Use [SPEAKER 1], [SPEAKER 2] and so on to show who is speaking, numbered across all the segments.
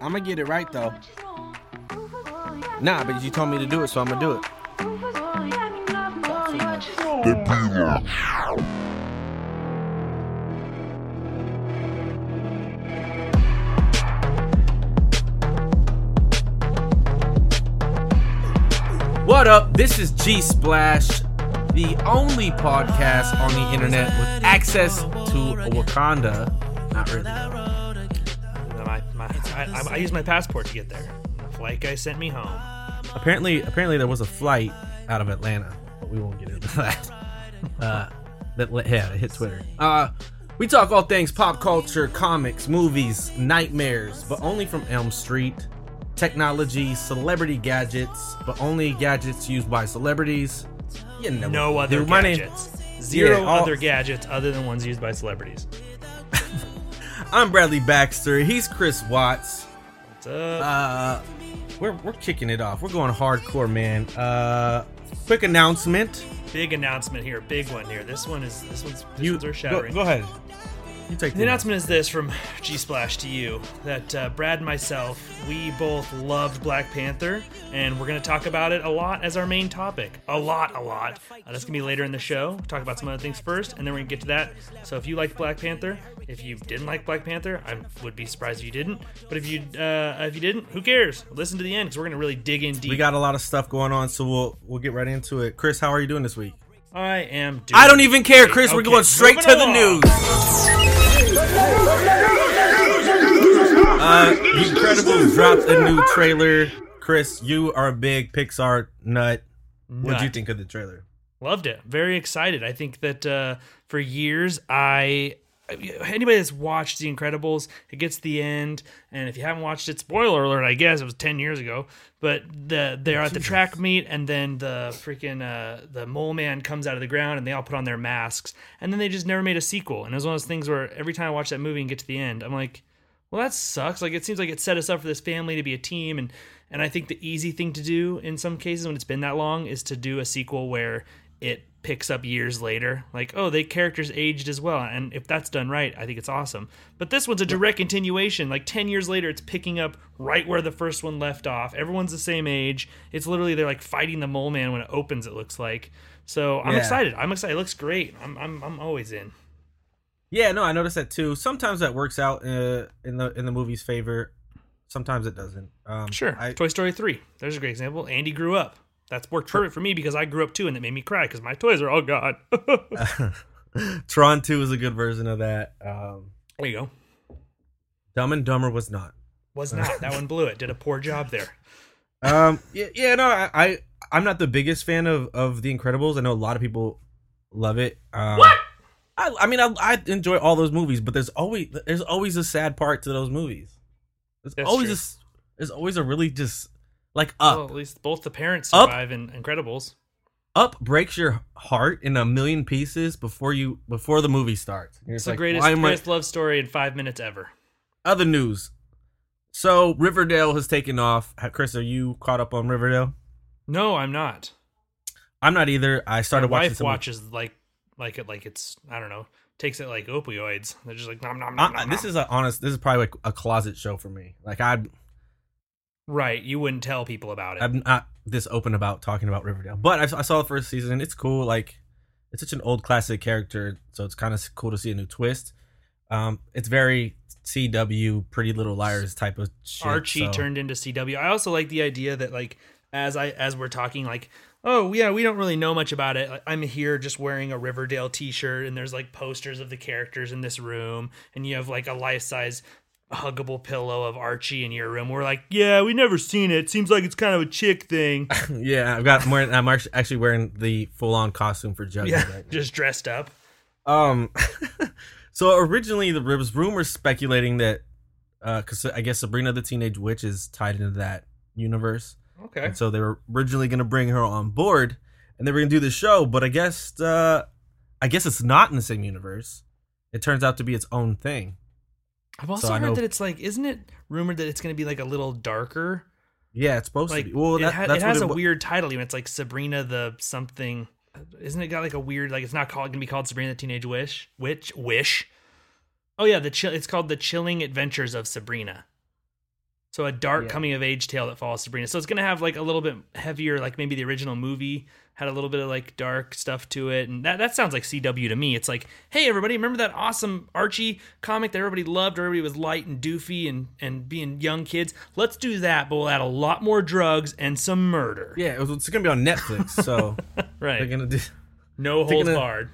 [SPEAKER 1] I'm gonna get it right though. Nah, but you told me to do it, so I'm gonna do it. What up? This is G Splash, the only podcast on the internet with access to a Wakanda. Not really.
[SPEAKER 2] I, I, I used my passport to get there. The flight guy sent me home.
[SPEAKER 1] Apparently, apparently there was a flight out of Atlanta, but we won't get into that. Uh, that yeah, it hit Twitter. Uh, we talk all things pop culture, comics, movies, nightmares, but only from Elm Street. Technology, celebrity gadgets, but only gadgets used by celebrities. You know,
[SPEAKER 2] No other
[SPEAKER 1] dude, my name-
[SPEAKER 2] gadgets. Zero
[SPEAKER 1] Yeah, all-
[SPEAKER 2] other gadgets other than ones used by celebrities.
[SPEAKER 1] I'm Bradley Baxter. He's Chris Watts.
[SPEAKER 2] What's up?
[SPEAKER 1] Uh, we're we're kicking it off. We're going hardcore, man. Uh, quick announcement.
[SPEAKER 2] big announcement here. Big one here. This one is this one's this
[SPEAKER 1] You
[SPEAKER 2] one's earth
[SPEAKER 1] go, go ahead. You take
[SPEAKER 2] The announcement is this from G Splash to you that uh, Brad and myself, we both loved Black Panther, and we're going to talk about it a lot as our main topic. A lot, a lot. Uh, that's going to be later in the show. We'll talk about some other things first, and then we're going to get to that. So if you liked Black Panther, if you didn't like Black Panther, I would be surprised if you didn't. But if you uh, if you didn't, who cares? Listen to the end because we're going to really dig in deep.
[SPEAKER 1] We got a lot of stuff going on, so we'll we'll get right into it. Chris, how are you doing this week?
[SPEAKER 2] I am. Doing
[SPEAKER 1] I don't even care, Chris. We're going straight
[SPEAKER 2] moving
[SPEAKER 1] to the news. Uh, The Incredibles dropped a new trailer. Chris, you are a big Pixar nut. What do
[SPEAKER 2] you
[SPEAKER 1] think of the trailer?
[SPEAKER 2] Loved it. Very excited. I think that uh, for years, I anybody that's watched The Incredibles, it gets to the end, and if you haven't watched it, spoiler alert. I guess it was ten years ago, but the they're at the track meet, and then the freaking uh, the mole man comes out of the ground, and they all put on their masks, and then they just never made a sequel. And it was one of those things where every time I watch that movie and get to the end, I'm like, well, that sucks. Like it seems like it set us up for this family to be a team, and and I think the easy thing to do in some cases when it's been that long is to do a sequel where it picks up years later. Like, oh, the characters aged as well, and if that's done right, I think it's awesome. But this one's a direct continuation. Like ten years later, it's picking up right where the first one left off. Everyone's the same age. It's literally they're like fighting the mole man when it opens. It looks like. So I'm
[SPEAKER 1] Yeah.
[SPEAKER 2] excited. I'm excited. It looks great. I'm I'm I'm always in.
[SPEAKER 1] Yeah, no, I noticed that too. Sometimes that works out uh, in the in the movie's favor. Sometimes it doesn't. Um,
[SPEAKER 2] Sure.
[SPEAKER 1] I,
[SPEAKER 2] Toy Story 3. There's a great example. Andy grew up. That's worked perfect for me because I grew up too, and it made me cry because my toys are all gone. there
[SPEAKER 1] Tron Two is a good version of that. Um,
[SPEAKER 2] you go.
[SPEAKER 1] Dumb and Dumber was not.
[SPEAKER 2] Was not. That one blew it. Did a poor job there.
[SPEAKER 1] Um, yeah, yeah, no, I, I, I'm not the biggest fan of of The Incredibles. I know a lot of people love it. Um,
[SPEAKER 2] What?
[SPEAKER 1] I, I mean, I, I enjoy all those movies, but there's always there's always a sad part to those movies. There's
[SPEAKER 2] That's
[SPEAKER 1] always
[SPEAKER 2] true.
[SPEAKER 1] a there's always a really just like
[SPEAKER 2] Well,
[SPEAKER 1] up
[SPEAKER 2] at least both the parents
[SPEAKER 1] Up.
[SPEAKER 2] survive in Incredibles.
[SPEAKER 1] up breaks your heart in a million pieces before you before the movie starts. And
[SPEAKER 2] It's
[SPEAKER 1] like,
[SPEAKER 2] the greatest,
[SPEAKER 1] I-
[SPEAKER 2] love story in five minutes ever.
[SPEAKER 1] Other news. So Riverdale has taken off. Chris, are you caught up on Riverdale?
[SPEAKER 2] No, I'm not.
[SPEAKER 1] I'm not either. I started
[SPEAKER 2] My
[SPEAKER 1] watching
[SPEAKER 2] wife watches like like it like it's I don't know takes it like opioids. They're just like nom nom
[SPEAKER 1] I-
[SPEAKER 2] nom.
[SPEAKER 1] I-
[SPEAKER 2] nom,
[SPEAKER 1] this
[SPEAKER 2] nom.
[SPEAKER 1] is a honest. This is probably like a closet show for me. Like I,
[SPEAKER 2] right. You wouldn't tell people about it.
[SPEAKER 1] I'm not this open about talking about Riverdale, but I, I saw the first season. It's cool. Like it's such an old classic character, so it's kind of cool to see a new twist. Um, it's very CW, Pretty Little Liars type of shit.
[SPEAKER 2] Archie
[SPEAKER 1] so-
[SPEAKER 2] turned into CW. I also like the idea that like as I as we're talking like oh yeah we don't really know much about it. I'm here just wearing a Riverdale T-shirt and there's like posters of the characters in this room and you have like a life size huggable pillow of Archie in your room. We're like yeah we never seen it. Seems like it's kind of a chick thing.
[SPEAKER 1] yeah, I've got. Wearing, I'm actually wearing the full on costume for Jughead
[SPEAKER 2] yeah,
[SPEAKER 1] right
[SPEAKER 2] just dressed up.
[SPEAKER 1] Um, so originally there was rumors speculating that, uh, because I guess Sabrina the Teenage Witch is tied into that universe,
[SPEAKER 2] Okay.
[SPEAKER 1] and so they were originally going to bring her on board, and they were going to do the show. But I guess, uh, I guess it's not in the same universe. It turns out to be its own thing.
[SPEAKER 2] I've also
[SPEAKER 1] So
[SPEAKER 2] heard
[SPEAKER 1] know-
[SPEAKER 2] that it's like isn't it rumored that it's going to be like a little darker?
[SPEAKER 1] Yeah, it's supposed
[SPEAKER 2] like
[SPEAKER 1] to be. Well,
[SPEAKER 2] it,
[SPEAKER 1] that,
[SPEAKER 2] ha-
[SPEAKER 1] that's
[SPEAKER 2] it has
[SPEAKER 1] what
[SPEAKER 2] a weird title even it's like sabrina the something isn't it got like a weird like it's not called gonna be called sabrina the teenage wish witch wish oh yeah the chill it's called the chilling adventures of sabrina So a dark
[SPEAKER 1] Yeah.
[SPEAKER 2] coming of age tale that follows Sabrina. So it's gonna have like a little bit heavier, like maybe the original movie had a little bit of like dark stuff to it, and that that sounds like CW to me. It's like, hey everybody, remember that awesome Archie comic that everybody loved? Where everybody was light and doofy and and being young kids. Let's do that, but we'll add a lot more drugs and some murder.
[SPEAKER 1] Yeah, it was, it's gonna be on Netflix, so
[SPEAKER 2] right.
[SPEAKER 1] they're gonna do.
[SPEAKER 2] no holds
[SPEAKER 1] gonna-
[SPEAKER 2] barred.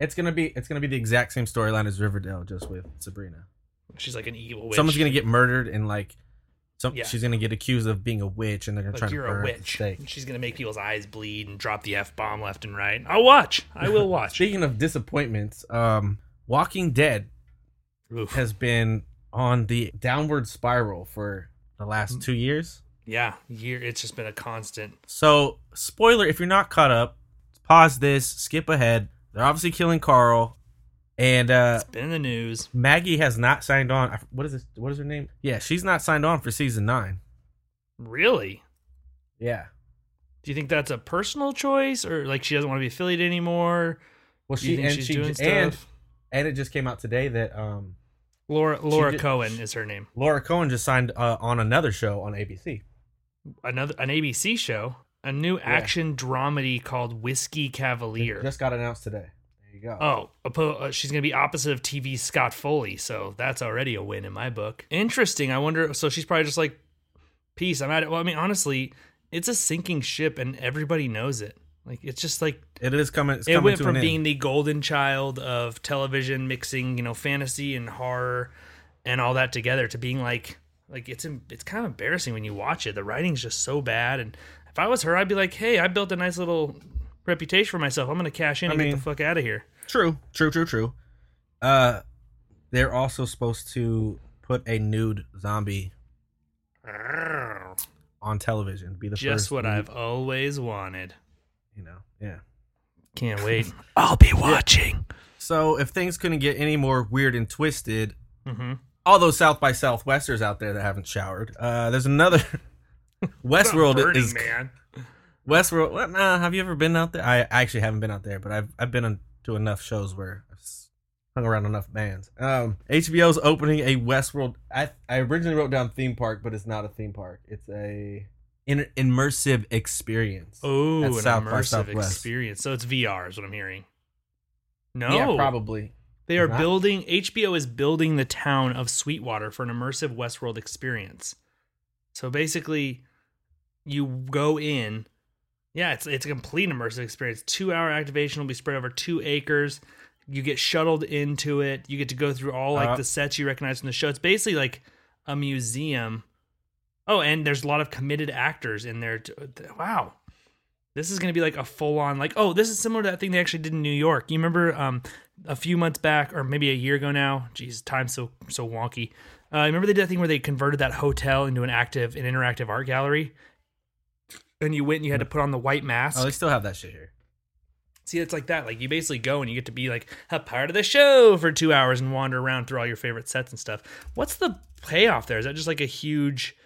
[SPEAKER 1] It's gonna be it's gonna be the exact same storyline as Riverdale, just with Sabrina.
[SPEAKER 2] She's like an evil witch.
[SPEAKER 1] Someone's gonna get murdered and like, some
[SPEAKER 2] Yeah.
[SPEAKER 1] she's gonna get accused of being a witch, and they're gonna
[SPEAKER 2] like
[SPEAKER 1] try
[SPEAKER 2] you're
[SPEAKER 1] to burn
[SPEAKER 2] a
[SPEAKER 1] her at the
[SPEAKER 2] witch. She's gonna make people's eyes bleed and drop the f bomb left and right. I'll watch. I will watch.
[SPEAKER 1] Speaking of disappointments, um, Walking Dead
[SPEAKER 2] Oof.
[SPEAKER 1] has been on the downward spiral for the last two years.
[SPEAKER 2] Yeah, year. It's just been a constant.
[SPEAKER 1] So, spoiler: if you're not caught up, pause this, skip ahead. They're obviously killing Carl, and uh, it's
[SPEAKER 2] Been in the news.
[SPEAKER 1] Maggie has not signed on. What is this? What is her name? Yeah, she's not signed on for season nine.
[SPEAKER 2] Really?
[SPEAKER 1] Yeah.
[SPEAKER 2] Do you think that's a personal choice, or like she doesn't want to be affiliated anymore?
[SPEAKER 1] Well, she and
[SPEAKER 2] she's
[SPEAKER 1] she
[SPEAKER 2] doing
[SPEAKER 1] and
[SPEAKER 2] stuff?
[SPEAKER 1] and it just came out today that um
[SPEAKER 2] Laura Laura
[SPEAKER 1] did-
[SPEAKER 2] Cohan is her name.
[SPEAKER 1] Laura Cohan just signed uh, on another show on ABC.
[SPEAKER 2] Another an ABC show, a new action dramedy called Whiskey Cavalier.
[SPEAKER 1] Just got announced today. You go.
[SPEAKER 2] Oh, oppo- uh, she's going to be opposite of TV Scott Foley, so that's already a win in my book. Interesting. I wonder. So she's probably just like, "Peace, I'm at it." Well, I mean, honestly, it's a sinking ship, and everybody knows it. Like, it's just like
[SPEAKER 1] It is coming. It's
[SPEAKER 2] it
[SPEAKER 1] coming
[SPEAKER 2] went from being
[SPEAKER 1] end.
[SPEAKER 2] the golden child of television, mixing you know fantasy and horror and all that together, to being like, like it's it's kind of embarrassing when you watch it. The writing's just so bad, and if I was her, I'd be like, "Hey, I built a nice little." Reputation for myself. I'm gonna cash in
[SPEAKER 1] I
[SPEAKER 2] and get the fuck out of here.
[SPEAKER 1] True, true, true, true. Uh, they're also supposed to put a nude zombie on television. Be the
[SPEAKER 2] Just
[SPEAKER 1] first
[SPEAKER 2] what
[SPEAKER 1] nude-
[SPEAKER 2] I've always wanted.
[SPEAKER 1] you know, yeah.
[SPEAKER 2] Can't wait. I'll be watching.
[SPEAKER 1] So if things couldn't get any more weird and twisted,
[SPEAKER 2] Mm-hmm.
[SPEAKER 1] all those South by Southwesters out there that haven't showered, uh, there's another Westworld
[SPEAKER 2] Burning
[SPEAKER 1] is
[SPEAKER 2] man.
[SPEAKER 1] Westworld. Well, nah, have you ever been out there? I actually haven't been out there, but I've I've been on, to enough shows where I've hung around enough bands. Um, HBO's opening a Westworld. I I originally wrote down theme park, but it's not a theme park. It's a in, immersive experience.
[SPEAKER 2] Oh, an
[SPEAKER 1] South
[SPEAKER 2] immersive
[SPEAKER 1] Southwest.
[SPEAKER 2] experience. So it's VR is what I'm hearing. No,
[SPEAKER 1] Yeah, probably.
[SPEAKER 2] They are
[SPEAKER 1] Not?
[SPEAKER 2] building. HBO is building the town of Sweetwater for an immersive Westworld experience. So basically, you go in. Yeah, it's it's a complete immersive experience. Two hour activation will be spread over two acres. You get shuttled into it. You get to go through all like
[SPEAKER 1] Uh,
[SPEAKER 2] the sets you recognize from the show. It's basically like a museum. Oh, and there's a lot of committed actors in there. To, wow, this is going to be like a full on like. Oh, this is similar to that thing they actually did in New York. You remember um, a few months back, or maybe a year ago now? Jeez, time's so so wonky. Uh, remember they did that thing where they converted that hotel into an active, an interactive art gallery, and you went and you had to put on the white mask.
[SPEAKER 1] Oh, they still have that shit here.
[SPEAKER 2] See, it's like that. Like you basically go and you get to be like a part of the show for two hours and wander around through all your favorite sets and stuff. What's the payoff there? Is that just like a huge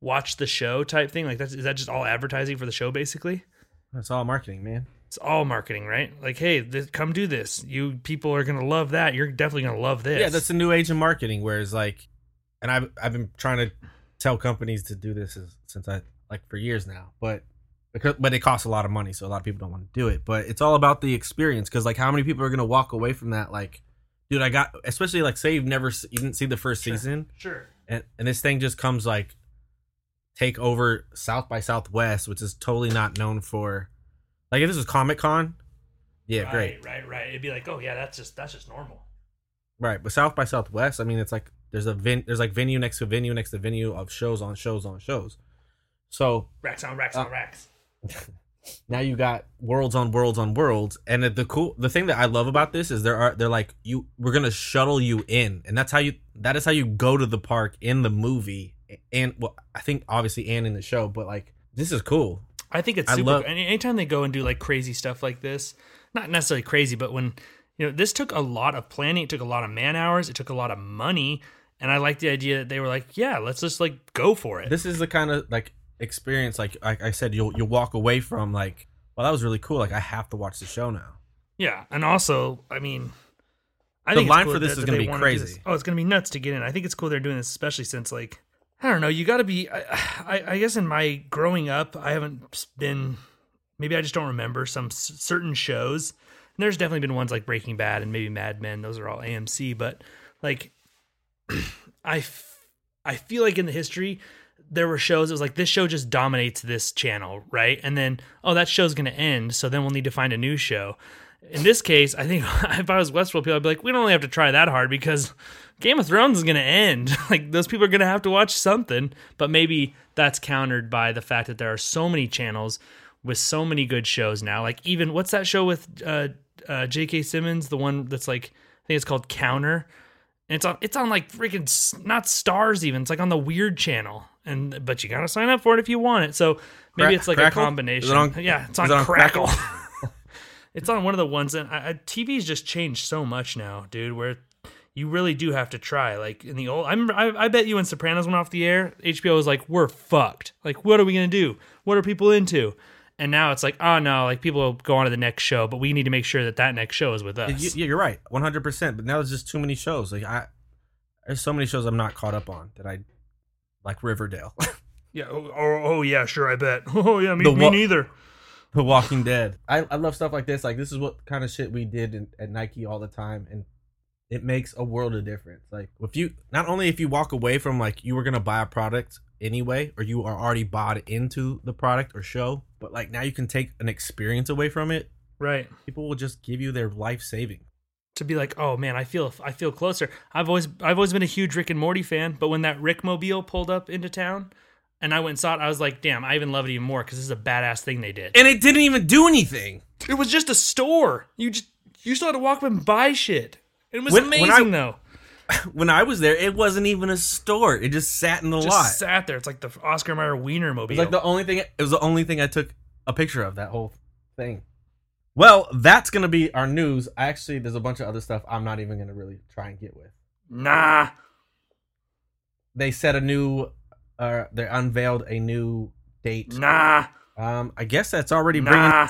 [SPEAKER 2] watch the show type thing? Like that's is that just all advertising for the show basically?
[SPEAKER 1] That's all marketing, man.
[SPEAKER 2] It's all marketing, right? Like, hey, th- come do this. You people are gonna love that. You're definitely gonna love this.
[SPEAKER 1] Yeah, that's the new age of marketing. Whereas like, and I've I've been trying to tell companies to do this since I like for years now, but because but it costs a lot of money, so a lot of people don't want to do it. But it's all about the experience because like, how many people are gonna walk away from that? Like, dude, I got especially like say you've never you didn't see the first
[SPEAKER 2] Sure.
[SPEAKER 1] season,
[SPEAKER 2] sure.
[SPEAKER 1] and and this thing just comes like take over South by Southwest, which is totally not known for. Like if this was Comic Con, yeah,
[SPEAKER 2] right,
[SPEAKER 1] great.
[SPEAKER 2] right, right. It'd be like, oh yeah, that's just that's just normal.
[SPEAKER 1] Right, but South by Southwest, I mean, it's like there's a vin- there's like venue next to venue next to venue of shows on shows on shows. So
[SPEAKER 2] Racks on racks
[SPEAKER 1] Uh,
[SPEAKER 2] on racks.
[SPEAKER 1] now you got worlds on worlds on worlds, and the- cool the thing that I love about this is there are they're like you we're gonna shuttle you in, and that's how you that is how you go to the park in the movie, and well, I think obviously and in the show, but like this is cool.
[SPEAKER 2] I think it's
[SPEAKER 1] I
[SPEAKER 2] super.
[SPEAKER 1] love-
[SPEAKER 2] anytime they go and do like crazy stuff like this, not necessarily crazy, but when you know this took a lot of planning, it took a lot of man hours, it took a lot of money, and I like the idea that they were like, yeah, let's just like go for it.
[SPEAKER 1] This is the kind of like experience, like like I said, you'll you'll walk away from like, well, that was really cool. Like I have to watch the show now.
[SPEAKER 2] yeah, and also, I mean, I
[SPEAKER 1] The
[SPEAKER 2] think
[SPEAKER 1] line
[SPEAKER 2] cool
[SPEAKER 1] for this
[SPEAKER 2] that-
[SPEAKER 1] is gonna be crazy.
[SPEAKER 2] Oh, it's gonna be nuts to get in. I think it's cool they're doing this, especially since like I don't know. You got to be. I, I, I guess in my growing up, I haven't been. Maybe I just don't remember some s- certain shows. And there's definitely been ones like Breaking Bad and maybe Mad Men. Those are all AMC. But like, I, f- I feel like in the history there were shows. It was like this show just dominates this channel, right? And then oh, that show's gonna end. So then we'll need to find a new show. In this case, I think if I was Westworld people, I'd be like, we don't really have to try that hard because Game of Thrones is going to end. like those people are going to have to watch something. But maybe that's countered by the fact that there are so many channels with so many good shows now. Like even what's that show with uh, uh, J.K. Simmons, the one that's like I think it's called Counter. And it's on it's on like freaking not stars even. It's like on the Weird channel. And but you got to sign up for it if you want it. So maybe
[SPEAKER 1] Cra-
[SPEAKER 2] it's like
[SPEAKER 1] Crackle?
[SPEAKER 2] a combination.
[SPEAKER 1] It on-
[SPEAKER 2] yeah, it's on,
[SPEAKER 1] it on
[SPEAKER 2] Crackle.
[SPEAKER 1] Crackle?
[SPEAKER 2] it's on one of the ones that I, I, TV's just changed so much now, dude. Where you really do have to try. Like in the old, I remember, I, I bet you when Sopranos went off the air, HBO was like, "We're fucked. Like, what are we gonna do? What are people into?" And now it's like, oh no, like people will go on to the next show, but we need to make sure that that next show is with us.
[SPEAKER 1] Yeah, you're right, 100. percent But now there's just too many shows. Like I, there's so many shows I'm not caught up on that I like Riverdale,
[SPEAKER 2] Yeah. Oh, oh, oh, yeah. Sure. I bet. Oh yeah. Me,
[SPEAKER 1] The
[SPEAKER 2] me
[SPEAKER 1] wa-
[SPEAKER 2] neither.
[SPEAKER 1] The Walking Dead. I, I love stuff like this. Like this is what kind of shit we did in, at Nike all the time, and it makes a world of difference. Like if you not only if you walk away from like you were gonna buy a product anyway, or you are already bought into the product or show, but like now you can take an experience away from it.
[SPEAKER 2] Right.
[SPEAKER 1] People will just give you their life saving.
[SPEAKER 2] To be like, oh man, I feel I feel closer. I've always I've always been a huge Rick and Morty fan, but when that Rick mobile pulled up into town, and I went and saw it, I was like, damn, I even love it even more because this is a badass thing they did.
[SPEAKER 1] And it didn't even do anything.
[SPEAKER 2] It was just a store. You just you still had to walk up and buy shit. It was
[SPEAKER 1] When- when
[SPEAKER 2] amazing
[SPEAKER 1] I-
[SPEAKER 2] though.
[SPEAKER 1] When I was there, it wasn't even a store. It just sat in the lot.
[SPEAKER 2] Just
[SPEAKER 1] lot.
[SPEAKER 2] sat there. It's like the Oscar Mayer Wiener mobile.
[SPEAKER 1] It was like the only thing. It was the only thing I took a picture of that whole thing. Well, that's gonna be our news. Actually, there's a bunch of other stuff I'm not even gonna really try and get with.
[SPEAKER 2] nah.
[SPEAKER 1] They set a new, uh, they unveiled a new date.
[SPEAKER 2] Nah.
[SPEAKER 1] Um, I guess that's already bringing.
[SPEAKER 2] Nah.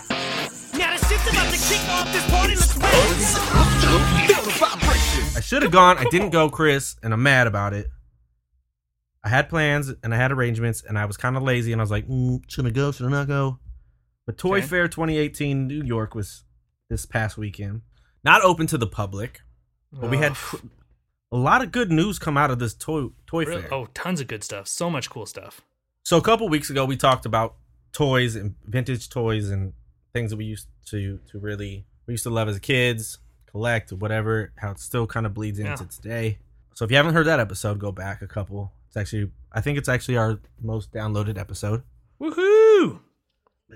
[SPEAKER 3] Now the shit's about to kick off this party. Let's. Feel the vibration.
[SPEAKER 1] I should have gone. I didn't go, Chris, and I'm mad about it. I had plans and I had arrangements, and I was kind of lazy, and I was like, mm, should I go? Should I not go? But Toy
[SPEAKER 2] Okay.
[SPEAKER 1] Fair 2018 New York was this past weekend, not open to the public, but we had a lot of good news come out of this toy toy
[SPEAKER 2] Really?
[SPEAKER 1] fair.
[SPEAKER 2] Oh, tons of good stuff. So much cool stuff.
[SPEAKER 1] So a couple weeks ago, we talked about toys and vintage toys and things that we used to to really we used to love as kids, collect, whatever. How it still kind of bleeds into
[SPEAKER 2] Yeah.
[SPEAKER 1] today. So if you haven't heard that episode, go back a couple. It's actually I think it's actually our most downloaded episode.
[SPEAKER 2] Woohoo!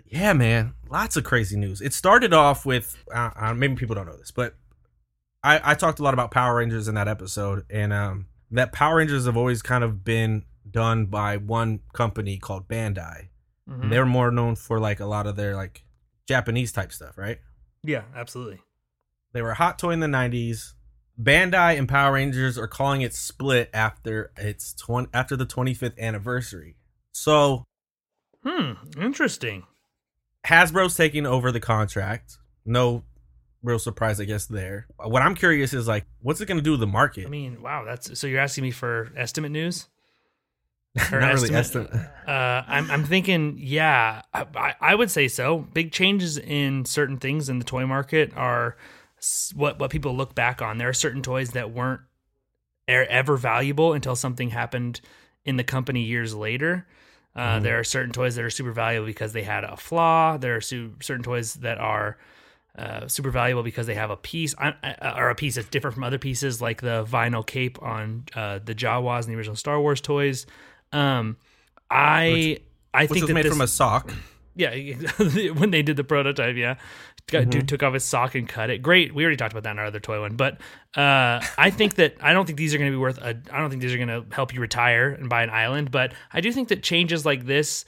[SPEAKER 1] Yeah, man, lots of crazy news. It started off with uh, uh, maybe people don't know this, but I, I talked a lot about Power Rangers in that episode, and um, that Power Rangers have always kind of been done by one company called Bandai.
[SPEAKER 2] Mhm.
[SPEAKER 1] And they're more known for like a lot of their like Japanese type stuff, right?
[SPEAKER 2] Yeah, absolutely.
[SPEAKER 1] They were a hot toy in the '90s. Bandai and Power Rangers are calling it split after its 20, after the 25th anniversary. So
[SPEAKER 2] Hmm. Interesting.
[SPEAKER 1] Hasbro's taking over the contract. No real surprise, I guess. There. What I'm curious is like, what's it going to do to the market?
[SPEAKER 2] I mean, wow. That's so. You're asking me for estimate news? Or
[SPEAKER 1] Not really
[SPEAKER 2] estimate?
[SPEAKER 1] estimate.
[SPEAKER 2] Uh, I'm I'm thinking, yeah, I, I- would say so. Big changes in certain things in the toy market are what what people look back on. There are certain toys that weren't ever valuable until something happened in the company years later. Uh, There are certain toys that are super valuable because they had a flaw. There are su- certain toys that are uh, super valuable because they have a piece I, I- or a piece that's different from other pieces, like the vinyl cape on uh, the Jawas and the original Star Wars toys. Um, I I
[SPEAKER 1] Which
[SPEAKER 2] think
[SPEAKER 1] was
[SPEAKER 2] that
[SPEAKER 1] made
[SPEAKER 2] this,
[SPEAKER 1] from a sock.
[SPEAKER 2] yeah when they did the prototype yeah
[SPEAKER 1] Mm-hmm.
[SPEAKER 2] dude took off his sock and cut it. Great. We already talked about that in our other toy one. But uh, i think that i don't think these are going to be worth a i don't think these are going to help you retire and buy an island. But i do think that changes like this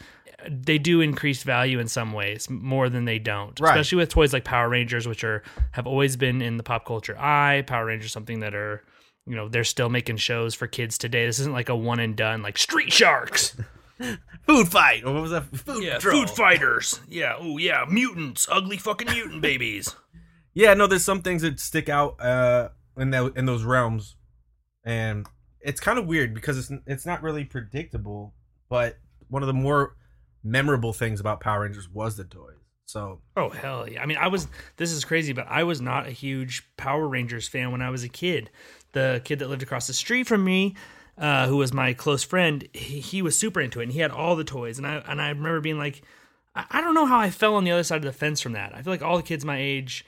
[SPEAKER 2] they do increase value in some ways more than they don't.
[SPEAKER 1] Right.
[SPEAKER 2] especially with toys like power rangers which are have always been in the pop culture eye. Power rangers something that are you know they're still making shows for kids today. This isn't like a one and done like street sharks
[SPEAKER 1] Food fight. Or what was that? Food
[SPEAKER 2] yeah, food fighters. Yeah, oh yeah, mutants, ugly fucking mutant babies.
[SPEAKER 1] Yeah, no, there's some things that stick out uh, in that in those realms, and it's kind of weird because it's it's not really predictable, but one of the more memorable things about Power Rangers was the toys. So
[SPEAKER 2] Oh hell yeah! I mean, I was. This is crazy, but I was not a huge Power Rangers fan when I was a kid. The kid that lived across the street from me, uh, who was my close friend, he, he was super into it, and he had all the toys. And I and I remember being like, I, I don't know how I fell on the other side of the fence from that. I feel like all the kids my age,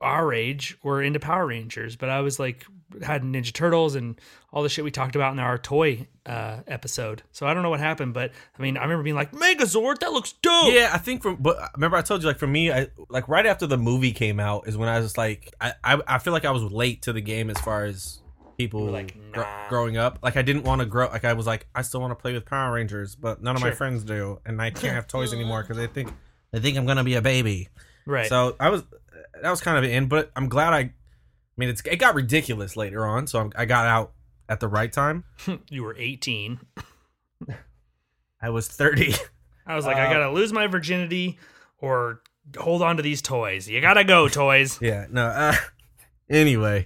[SPEAKER 2] our age, were into Power Rangers, but I was like had Ninja Turtles and all the shit we talked about in our toy uh, episode. So I don't know what happened, but I mean, I remember being like, Megazord, that looks dope.
[SPEAKER 1] yeah, I think from but remember I told you like for me, I like right after the movie came out is when I was like I I, I feel like I was late to the game as far as people
[SPEAKER 2] were like,
[SPEAKER 1] gr- growing up. Like I didn't want to grow. Like I was like I still want to play with Power Rangers, but none of my friends do, and I can't have toys anymore because they think they think I'm gonna be a baby.
[SPEAKER 2] Right.
[SPEAKER 1] So I was that was kind of in, but I'm glad I. I mean, it's it got ridiculous later on, so I'm, I got out at the right time.
[SPEAKER 2] you were 18.
[SPEAKER 1] I was 30.
[SPEAKER 2] I was like, I
[SPEAKER 1] Uh,
[SPEAKER 2] gotta lose my virginity or hold on to these toys. You gotta go, toys.
[SPEAKER 1] yeah, no. Uh, anyway,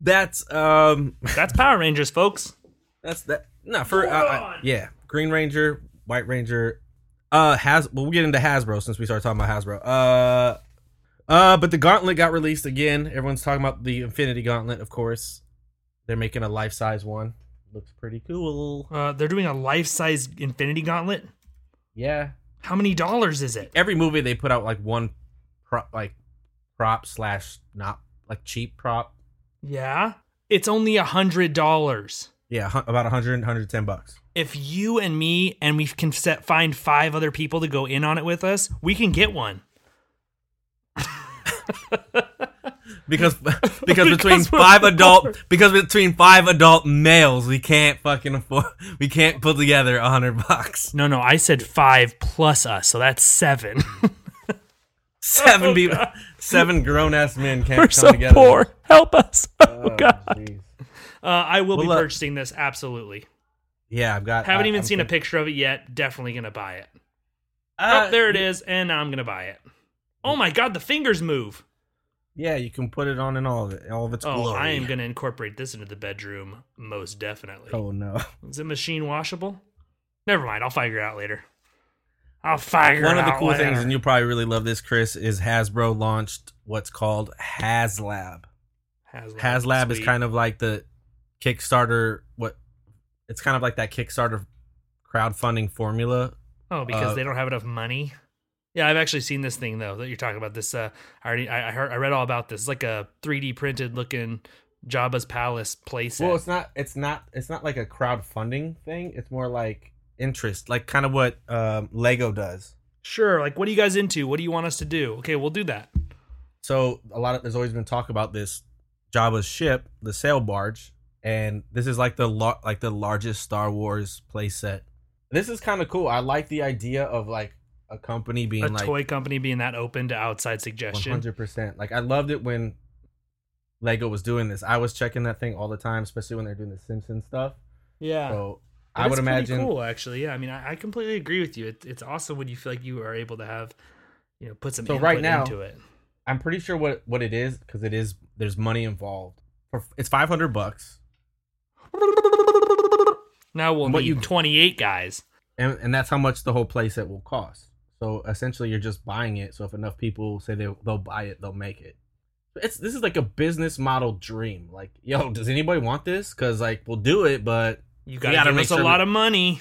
[SPEAKER 1] that's um,
[SPEAKER 2] That's Power Rangers, folks.
[SPEAKER 1] that's that. No, for uh, I- yeah, Green Ranger, White Ranger. Uh, has well, we'll get into Hasbro since we started talking about Hasbro. Uh, uh, but the Gauntlet got released again. Everyone's talking about the Infinity Gauntlet, of course. They're making a life size one. Looks pretty cool.
[SPEAKER 2] Uh, they're doing a life-size Infinity Gauntlet.
[SPEAKER 1] Yeah,
[SPEAKER 2] How many dollars is it?
[SPEAKER 1] every movie they put out like one prop like prop slash not like cheap prop
[SPEAKER 2] Yeah, it's only a hundred dollars.
[SPEAKER 1] yeah about 100 110 bucks
[SPEAKER 2] If you and me and we can set, find five other people to go in on it with us, we can get one.
[SPEAKER 1] because because between
[SPEAKER 2] Because we're
[SPEAKER 1] five
[SPEAKER 2] poor.
[SPEAKER 1] adult because between five adult males we can't fucking afford we can't put together a hundred bucks
[SPEAKER 2] No, no, I said five plus us, so that's seven.
[SPEAKER 1] seven people seven grown-ass men can't
[SPEAKER 2] Oh, We're
[SPEAKER 1] come
[SPEAKER 2] so
[SPEAKER 1] together
[SPEAKER 2] poor. Help us. Oh,
[SPEAKER 1] Oh,
[SPEAKER 2] God. Uh, I will be
[SPEAKER 1] Well, uh,
[SPEAKER 2] purchasing this absolutely.
[SPEAKER 1] yeah i've got
[SPEAKER 2] Haven't
[SPEAKER 1] I-
[SPEAKER 2] even
[SPEAKER 1] I'm
[SPEAKER 2] seen a picture of it yet. Definitely gonna buy it.
[SPEAKER 1] Uh,
[SPEAKER 2] oh, there it is, and now I'm gonna buy it. Oh my god, the fingers move.
[SPEAKER 1] yeah you can put it on in all of it all of its
[SPEAKER 2] Oh,
[SPEAKER 1] glory
[SPEAKER 2] I am gonna incorporate this into the bedroom most definitely.
[SPEAKER 1] oh no
[SPEAKER 2] Is it machine washable? Never mind, I'll figure it out later. I'll figure
[SPEAKER 1] One of the cool
[SPEAKER 2] later.
[SPEAKER 1] things, and you'll probably really love this, Chris, is Hasbro launched what's called HasLab.
[SPEAKER 2] HasLab,
[SPEAKER 1] HasLab is kind of like the Kickstarter. What? It's kind of like that Kickstarter crowdfunding formula.
[SPEAKER 2] Oh, because
[SPEAKER 1] uh,
[SPEAKER 2] they don't have enough money. Yeah, I've actually seen this thing though that you're talking about. This, uh, I already, I, I heard, I read all about this. It's like a 3D printed looking Jabba's palace playset.
[SPEAKER 1] Well, it's not. It's not. It's not like a crowdfunding thing. It's more like interest, like kind of what um, Lego does.
[SPEAKER 2] sure. Like, what are you guys into? What do you want us to do? Okay, we'll do that.
[SPEAKER 1] So a lot of there's always been talk about this Jabba's ship, the sail barge, and this is like the lar- like the largest Star Wars playset. This is kind of cool. I like the idea of like a company being
[SPEAKER 2] a
[SPEAKER 1] like
[SPEAKER 2] toy company being that open to outside
[SPEAKER 1] one
[SPEAKER 2] suggestion.
[SPEAKER 1] hundred percent. Like I loved it when Lego was doing this. I was checking that thing all the time, especially when they're doing the Simpsons stuff.
[SPEAKER 2] Yeah.
[SPEAKER 1] So I would imagine
[SPEAKER 2] cool actually. Yeah, I mean, I, I completely agree with you. It, it's awesome when you feel like you are able to have, you know, put some
[SPEAKER 1] So right now-
[SPEAKER 2] into it.
[SPEAKER 1] I'm pretty sure what what it is because it is there's money involved. It's five hundred bucks,
[SPEAKER 2] Now we'll
[SPEAKER 1] What
[SPEAKER 2] need
[SPEAKER 1] you-
[SPEAKER 2] 28 guys.
[SPEAKER 1] and and that's how much the whole playset will cost. So essentially, you're just buying it. So if enough people say they they'll buy it, they'll make it. It's this is like a business model dream. Like, yo, does anybody want this? Because like we'll do it, but
[SPEAKER 2] You
[SPEAKER 1] We
[SPEAKER 2] got to
[SPEAKER 1] gotta make
[SPEAKER 2] us a
[SPEAKER 1] sure
[SPEAKER 2] lot
[SPEAKER 1] we-
[SPEAKER 2] of money.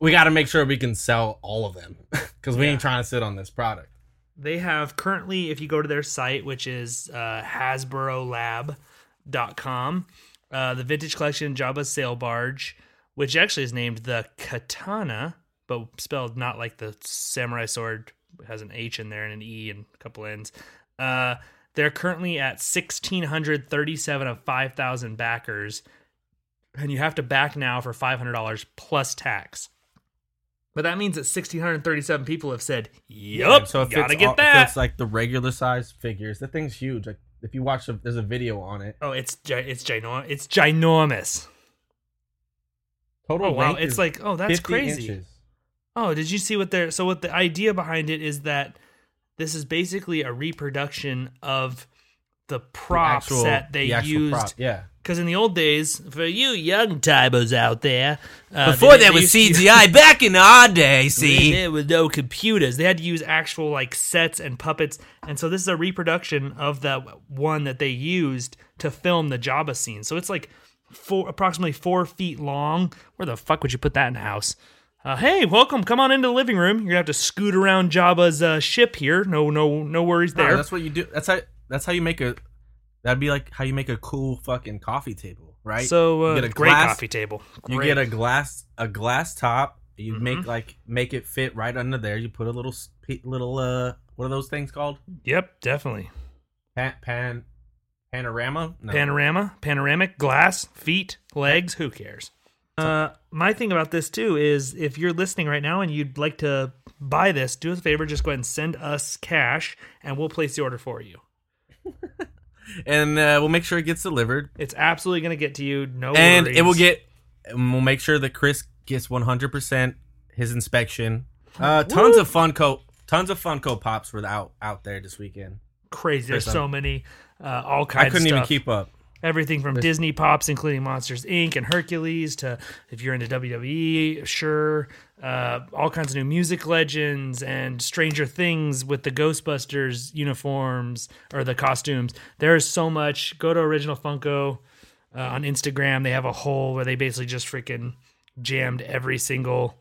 [SPEAKER 1] we got to make sure we can sell all of them because we
[SPEAKER 2] Yeah.
[SPEAKER 1] ain't trying to sit on this product.
[SPEAKER 2] They have currently, if you go to their site, which is uh, HasbroLab.com, uh, the vintage collection Jabba's sail barge, which actually is named the Khetanna, but spelled not like the samurai sword, it has an H in there and an E and a couple N's. Uh, they're currently at 1,637 of 5,000 backers, and you have to back now for $500 plus tax. But that means that 1,637 people have said, "Yup,
[SPEAKER 1] so if
[SPEAKER 2] gotta
[SPEAKER 1] it's
[SPEAKER 2] get
[SPEAKER 1] all-
[SPEAKER 2] that."
[SPEAKER 1] If it's like the regular size figures, the thing's huge. Like if you watch, the, there's a video on it.
[SPEAKER 2] Oh, it's it's ginormous. It's ginormous.
[SPEAKER 1] Total
[SPEAKER 2] Oh wow, it's like oh that's crazy.
[SPEAKER 1] inches.
[SPEAKER 2] Oh, did you see what they're so what the idea behind it is that this is basically a reproduction of the
[SPEAKER 1] The
[SPEAKER 2] prop
[SPEAKER 1] actual-
[SPEAKER 2] set they
[SPEAKER 1] the
[SPEAKER 2] used
[SPEAKER 1] prop, Yeah,
[SPEAKER 2] Because in the old days, for you young typos out there, uh,
[SPEAKER 1] Before
[SPEAKER 2] they-
[SPEAKER 1] there was
[SPEAKER 2] used to-
[SPEAKER 1] CGI, back in our day, see.
[SPEAKER 2] There was no computers. They had to use actual like sets and puppets. And so this is a reproduction of that one that they used to film the Jabba scene. So it's like four, approximately four feet long. Where the fuck would you put that in a house? Uh, hey, welcome. Come on into the living room. You're gonna have to scoot around Jabba's uh, ship here. No, no, no worries there.
[SPEAKER 1] that's what you do. That's how. That's how you make a. That'd be like how you make a cool fucking coffee table, right?
[SPEAKER 2] so uh,
[SPEAKER 1] You get a
[SPEAKER 2] great
[SPEAKER 1] glass-
[SPEAKER 2] coffee table.
[SPEAKER 1] You get a glass a glass top. You
[SPEAKER 2] Mhm.
[SPEAKER 1] make like make it fit right under there. You put a little little uh what are those things called?
[SPEAKER 2] Yep, definitely.
[SPEAKER 1] Pan pan panorama. No.
[SPEAKER 2] panorama, panoramic glass, feet, legs, who cares? Uh, my thing about this too is if you're listening right now and you'd like to buy this, do us a favor, just go ahead and send us cash and we'll place the order for you.
[SPEAKER 1] and uh, we'll make sure it gets delivered,
[SPEAKER 2] It's absolutely going to get to you. No
[SPEAKER 1] and
[SPEAKER 2] worries.
[SPEAKER 1] it will get. and We'll make sure that Chris gets one hundred percent his inspection. Uh, tons
[SPEAKER 2] Woo!
[SPEAKER 1] of Funko, tons of Funko Pops were out out there this weekend.
[SPEAKER 2] crazy. There's so many, uh, all kinds.
[SPEAKER 1] I couldn't even keep up.
[SPEAKER 2] Everything from Disney pops, including Monsters Inc. and Hercules, to if you're into WWE, sure, uh, all kinds of new music legends and Stranger Things with the Ghostbusters uniforms or the costumes. There is so much. Go to Original Funko uh, on Instagram. They have a hole where they basically just freaking jammed every single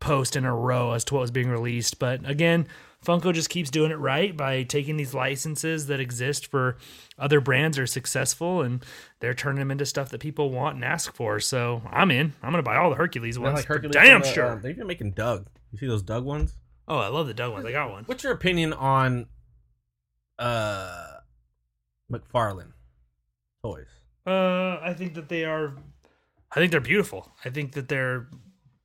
[SPEAKER 2] post in a row as to what was being released. But again, Funko just keeps doing it right by taking these licenses that exist for other brands are successful and they're turning them into stuff that people want and ask for. So I'm in. I'm gonna buy all the Hercules ones.
[SPEAKER 1] like Hercules
[SPEAKER 2] damn
[SPEAKER 1] the,
[SPEAKER 2] sure.
[SPEAKER 1] um, they're even making Doug. You see those Doug ones?
[SPEAKER 2] oh, I love the Doug ones. I got one.
[SPEAKER 1] What's your opinion on uh McFarlane toys?
[SPEAKER 2] Uh, I think that they are. I think they're beautiful. I think that they're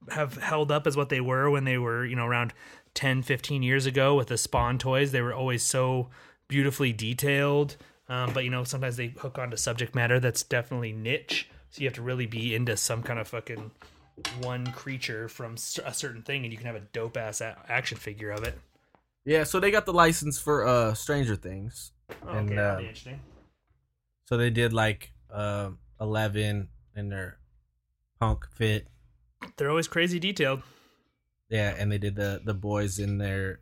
[SPEAKER 2] have held up as what they were when they were, you know, around 10, 15 years ago with the Spawn toys. They were always so beautifully detailed. Um, but you know, sometimes they hook onto subject matter that's definitely niche. So you have to really be into some kind of fucking one creature from a certain thing, and you can have a dope ass a- action figure of it.
[SPEAKER 1] Yeah, so they got the license for uh Stranger Things.
[SPEAKER 2] Oh,
[SPEAKER 1] And,
[SPEAKER 2] okay,
[SPEAKER 1] uh,
[SPEAKER 2] interesting.
[SPEAKER 1] So they did like uh, Eleven in their punk fit.
[SPEAKER 2] They're always crazy detailed.
[SPEAKER 1] Yeah, and they did the the boys in their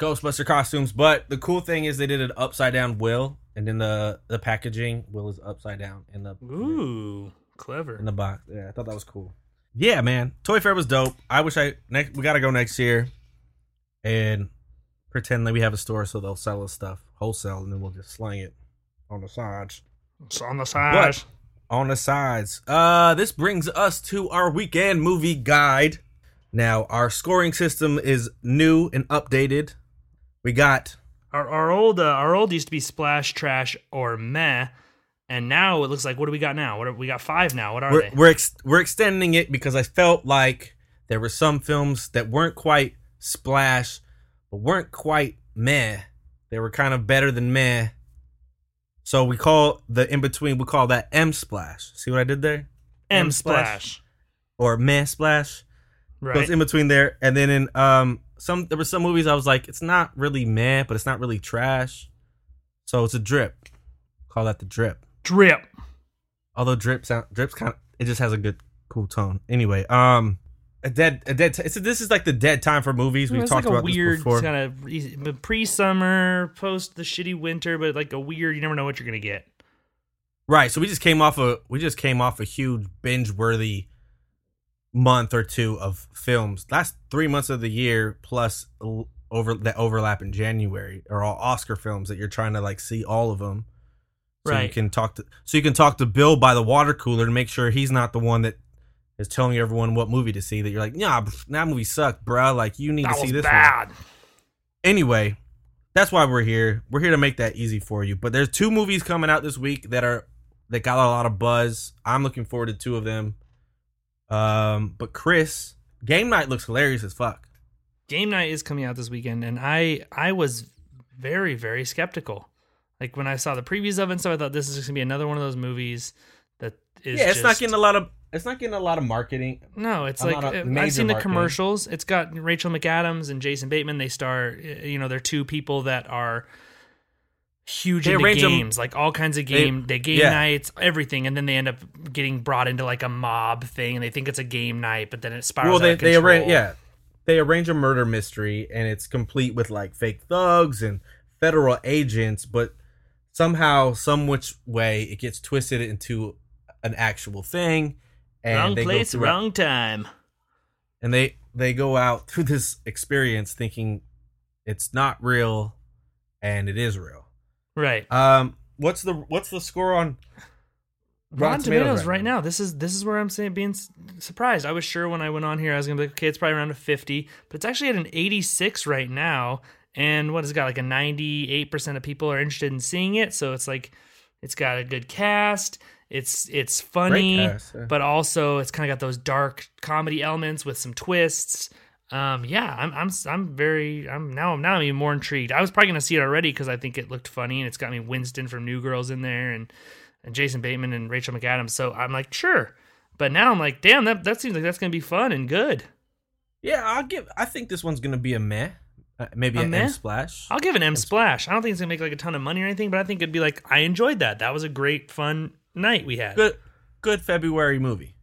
[SPEAKER 1] Ghostbuster costumes. But the cool thing is they did an upside down Will, and then the the packaging Will is upside down in the
[SPEAKER 2] Ooh, clever.
[SPEAKER 1] in the box. Yeah, I thought that was cool. Yeah, man, Toy Fair was dope. I wish I next we gotta go next year and pretend that we have a store so they'll sell us stuff wholesale, and then we'll just slang it on the sides.
[SPEAKER 2] It's on the side.
[SPEAKER 1] on the sides. Uh, this brings us to our weekend movie guide. Now, our scoring system is new and updated. We got
[SPEAKER 2] Our, our old uh, our old used to be splash trash or meh, and now it looks like what do we got now? What are, we got five now? What are
[SPEAKER 1] we're
[SPEAKER 2] they?
[SPEAKER 1] we're, ex- we're extending it because I felt like there were some films that weren't quite splash, but weren't quite meh. They were kind of better than meh. So we call the in between. We call that M splash. See what I did there?
[SPEAKER 2] M
[SPEAKER 1] M splash.
[SPEAKER 2] splash.
[SPEAKER 1] Or meh splash.
[SPEAKER 2] Right.
[SPEAKER 1] goes in between there, and then in um some there were some movies I was like, it's not really meh, but it's not really trash. So it's a drip. Call that the drip.
[SPEAKER 2] Drip.
[SPEAKER 1] Although drip sound drips kind of it just has a good cool tone. Anyway, um, a dead a dead. T- it's, this is like the dead time for movies. We've
[SPEAKER 2] it's
[SPEAKER 1] talked
[SPEAKER 2] like
[SPEAKER 1] about
[SPEAKER 2] weird
[SPEAKER 1] this before.
[SPEAKER 2] kind of pre summer, post the shitty winter, but like a weird. You never know what you're gonna get.
[SPEAKER 1] Right. So we just came off a we just came off a huge binge worthy month or two of films. That's three months of the year plus over that overlap in January are all Oscar films that you're trying to like see all of them. So you can talk to so you can talk to Bill by the water cooler to make sure he's not the one that is telling everyone what movie to see. That you're like, nah, pff, that movie sucked, bruh. Like you need
[SPEAKER 2] That
[SPEAKER 1] to see
[SPEAKER 2] was
[SPEAKER 1] this one
[SPEAKER 2] bad.
[SPEAKER 1] anyway, that's why we're here. We're here to make that easy for you. But there's two movies coming out this week that are that got a lot of buzz. I'm looking forward to two of them. Um, but Chris, Game Night looks hilarious as fuck.
[SPEAKER 2] Game night is coming out this weekend, and I I was very very skeptical. Like when I saw the previews of it, and so I thought this is just gonna be another one of those movies that is.
[SPEAKER 1] yeah, it's not getting a lot of it's not getting a lot of marketing.
[SPEAKER 2] No, it's
[SPEAKER 1] a
[SPEAKER 2] like uh, I've seen the commercials. It's got Rachel McAdams and Jason Bateman. They star, you know, they're two people that are huge
[SPEAKER 1] They
[SPEAKER 2] into
[SPEAKER 1] arrange 'em-
[SPEAKER 2] games, like all kinds of game, they, game
[SPEAKER 1] yeah.
[SPEAKER 2] nights, everything, and then they end up getting brought into like a mob thing, and they think it's a game night, but then it spirals.
[SPEAKER 1] well, they
[SPEAKER 2] out of
[SPEAKER 1] they
[SPEAKER 2] control.
[SPEAKER 1] arrange yeah, they arrange a murder mystery, and it's complete with like fake thugs and federal agents, but somehow, some which way, it gets twisted into an actual thing. And
[SPEAKER 2] wrong
[SPEAKER 1] they go
[SPEAKER 2] place,
[SPEAKER 1] throughout-
[SPEAKER 2] wrong time.
[SPEAKER 1] and they they go out through this experience thinking it's not real, and it is real.
[SPEAKER 2] Right.
[SPEAKER 1] Um, what's the what's the score on
[SPEAKER 2] Rotten Tomatoes, right
[SPEAKER 1] now?
[SPEAKER 2] now. This is this is where I'm saying being surprised. I was sure when I went on here I was gonna be like, okay, it's probably around a 50, but it's actually at an 86 right now. And what has it got like a 98 percent of people are interested in seeing it. So it's like it's got a good cast. It's it's funny,
[SPEAKER 1] cast, yeah.
[SPEAKER 2] but also it's kind of got those dark comedy elements with some twists. Um, yeah, I'm I'm I'm very I'm now now I'm even more intrigued. I was probably gonna see it already because I think it looked funny and it's got me Winston from New Girls in there and and Jason Bateman and Rachel McAdams. So I'm like, sure. But now I'm like, damn, that that seems like that's gonna be fun and good.
[SPEAKER 1] Yeah, I'll give. I think this one's gonna be a meh, uh, maybe
[SPEAKER 2] A
[SPEAKER 1] an
[SPEAKER 2] meh?
[SPEAKER 1] M splash.
[SPEAKER 2] I'll give an M splash. I don't think it's gonna make like a ton of money or anything, but I think it'd be like I enjoyed that. That was a great fun night we had.
[SPEAKER 1] Good, good February movie.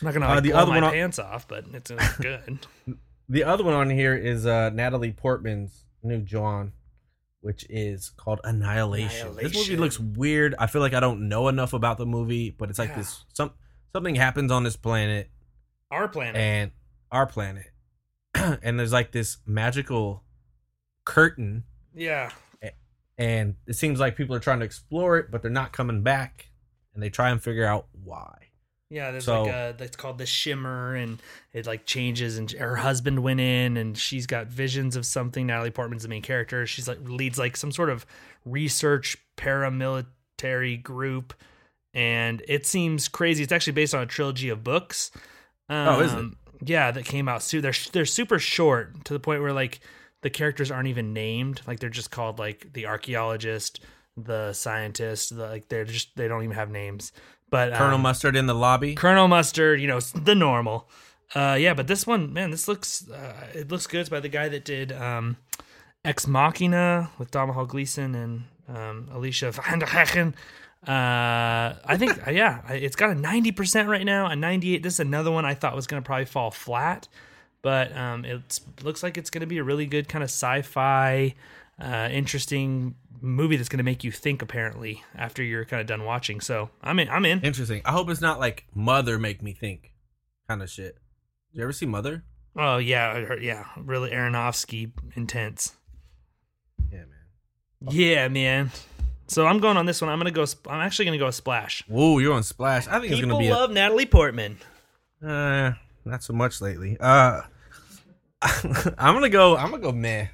[SPEAKER 2] I'm not gonna
[SPEAKER 1] Uh, the
[SPEAKER 2] blow
[SPEAKER 1] other
[SPEAKER 2] my
[SPEAKER 1] one on-
[SPEAKER 2] pants off, but it's uh, good.
[SPEAKER 1] The other one on here is uh, Natalie Portman's new John, which is called Annihilation. This movie looks weird. I feel like I don't know enough about the movie, but it's like
[SPEAKER 2] Yeah.
[SPEAKER 1] this some something happens on this planet
[SPEAKER 2] Our planet.
[SPEAKER 1] and our planet, and there's like this magical curtain,
[SPEAKER 2] yeah.
[SPEAKER 1] and it seems like people are trying to explore it, but they're not coming back, and they try and figure out why.
[SPEAKER 2] Yeah, there's
[SPEAKER 1] So-
[SPEAKER 2] like a that's called the shimmer, and it like changes. And her husband went in, and she's got visions of something. Natalie Portman's the main character. She's like leads like some sort of research paramilitary group, and it seems crazy. It's actually based on a trilogy of books. Um,
[SPEAKER 1] Oh, is it?
[SPEAKER 2] Yeah, that came out soon. They're they're super short to the point where like the characters aren't even named. Like they're just called like the archaeologist, the scientist. The, like they're just they don't even have names. But
[SPEAKER 1] Colonel
[SPEAKER 2] um,
[SPEAKER 1] Mustard in the lobby.
[SPEAKER 2] Colonel Mustard, you know, the normal. Uh, yeah, but this one, man, this looks uh, it looks good. It's by the guy that did um, Ex Machina with Domhnall Gleeson and um, Alicia Vanderhecken. Uh, I think, yeah, it's got a ninety percent right now, a ninety-eight. This is another one I thought was gonna probably fall flat, but um, it looks like it's gonna be a really good kind of sci-fi, uh, interesting movie that's gonna make you think. Apparently, after you're kind of done watching, so I'm in. I'm in.
[SPEAKER 1] Interesting. I hope it's not like Mother make me think kind of shit. Did you ever see Mother?
[SPEAKER 2] Oh yeah, yeah, really Aronofsky intense.
[SPEAKER 1] Yeah, man.
[SPEAKER 2] Yeah, man. So I'm going on this one. I'm gonna go. I'm actually gonna go a splash.
[SPEAKER 1] Whoa, you're on Splash. I think it's
[SPEAKER 2] People
[SPEAKER 1] gonna be
[SPEAKER 2] love Natalie Portman.
[SPEAKER 1] a, uh, not so much lately. Uh, I'm gonna go. I'm gonna go meh.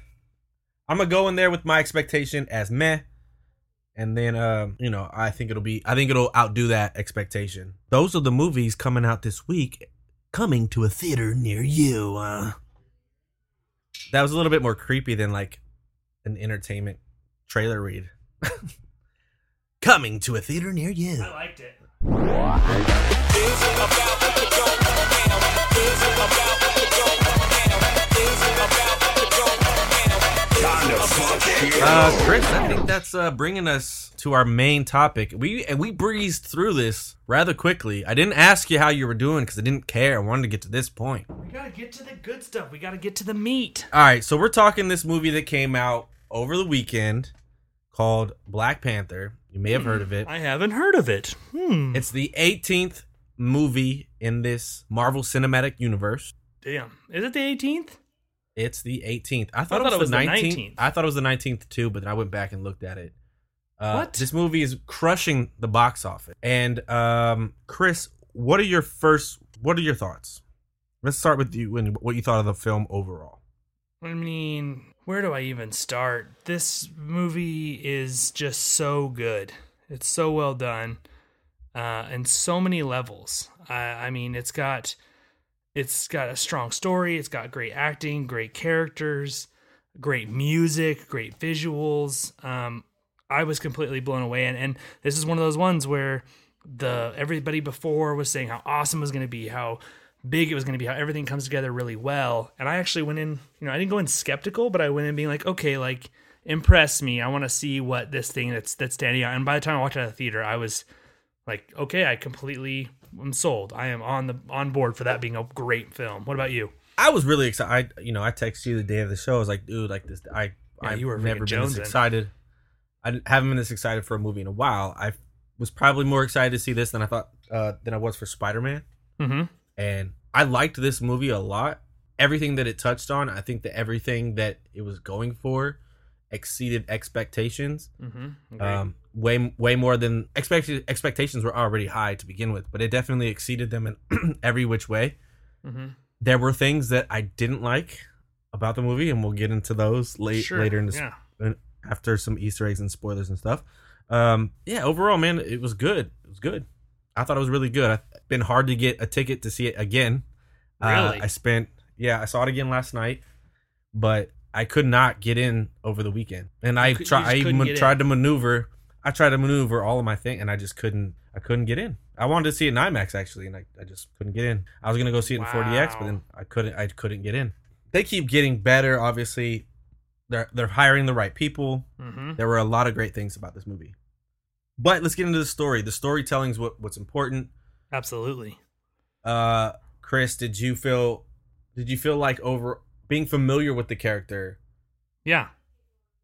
[SPEAKER 1] I'm gonna go in there with my expectation as meh, and then um, you know, I think it'll be. I think it'll outdo that expectation. Those are the movies coming out this week, coming to a theater near you. Uh, that was a little bit more creepy than like an entertainment trailer read. coming to a theater near you.
[SPEAKER 2] I liked it.
[SPEAKER 1] Uh, Chris, I think that's uh, bringing us to our main topic. We we breezed through this rather quickly. I didn't ask you how you were doing because I didn't care. I wanted to get to this point.
[SPEAKER 2] We gotta get to the good stuff. We gotta get to the meat.
[SPEAKER 1] All right, so we're talking this movie that came out over the weekend called Black Panther. You may have heard of it.
[SPEAKER 2] I haven't heard of it. Hmm.
[SPEAKER 1] It's the 18th movie in this Marvel Cinematic Universe.
[SPEAKER 2] Damn. Is it the 18th?
[SPEAKER 1] It's the 18th. I thought,
[SPEAKER 2] thought
[SPEAKER 1] it was, the
[SPEAKER 2] the
[SPEAKER 1] 19th.
[SPEAKER 2] 19th.
[SPEAKER 1] I thought it was the 19th too, but then I went back and looked at it. Uh,
[SPEAKER 2] What?
[SPEAKER 1] This movie is crushing the box office. And um, Chris, what are your first? What are your thoughts? Let's start with you and what you thought of the film overall.
[SPEAKER 2] I mean, where do I even start? This movie is just so good. It's so well done, uh, and so many levels. I, I mean, it's got it's got a strong story. It's got great acting, great characters, great music, great visuals. Um, I was completely blown away, and, and this is one of those ones where the everybody before was saying how awesome it was going to be, how big it was going to be, how everything comes together really well. And I actually went in, you know, I didn't go in skeptical, but I went in being like, okay, like impress me. I want to see what this thing that's that's standing out. And by the time I walked out of the theater, I was like, okay, I completely am sold. I am on the on board for that being a great film. What about you?
[SPEAKER 1] I was really excited. I, you know, I texted you the day of the show. I was like, dude, like this. I,
[SPEAKER 2] Yeah,
[SPEAKER 1] I
[SPEAKER 2] you were
[SPEAKER 1] never been this excited. I haven't been this excited for a movie in a while. I was probably more excited to see this than I thought uh, than I was for Spider Man.
[SPEAKER 2] Mm-hmm.
[SPEAKER 1] and I liked this movie a lot. Everything that it touched on, I think that everything that it was going for exceeded expectations.
[SPEAKER 2] Mm-hmm.
[SPEAKER 1] Um, way way more than expected. Expectations were already high to begin with, but it definitely exceeded them in every which way.
[SPEAKER 2] mm-hmm.
[SPEAKER 1] There were things that I didn't like about the movie, and we'll get into those late
[SPEAKER 2] Sure.
[SPEAKER 1] later in the
[SPEAKER 2] yeah.
[SPEAKER 1] uh, after some Easter eggs and spoilers and stuff. Um, yeah, overall, man, it was good. It was good. I thought it was really good. It's been hard to get a ticket to see it again. Uh,
[SPEAKER 2] Really?
[SPEAKER 1] I spent, yeah, I saw it again last night, but I could not get in over the weekend. And I tried, I even
[SPEAKER 2] get in.
[SPEAKER 1] tried to maneuver. I tried to maneuver all of my thing, and I just couldn't. I couldn't get in. I wanted to see it in IMAX actually, and I, I just couldn't get in. I was gonna go see it in 4DX, but then I couldn't. I couldn't get in. They keep getting better. Obviously, they're they're hiring the right people.
[SPEAKER 2] Mm-hmm.
[SPEAKER 1] There were a lot of great things about this movie. But let's get into the story. The storytelling's what what's important.
[SPEAKER 2] Absolutely.
[SPEAKER 1] Uh Chris, did you feel did you feel like over being familiar with the character,
[SPEAKER 2] Yeah.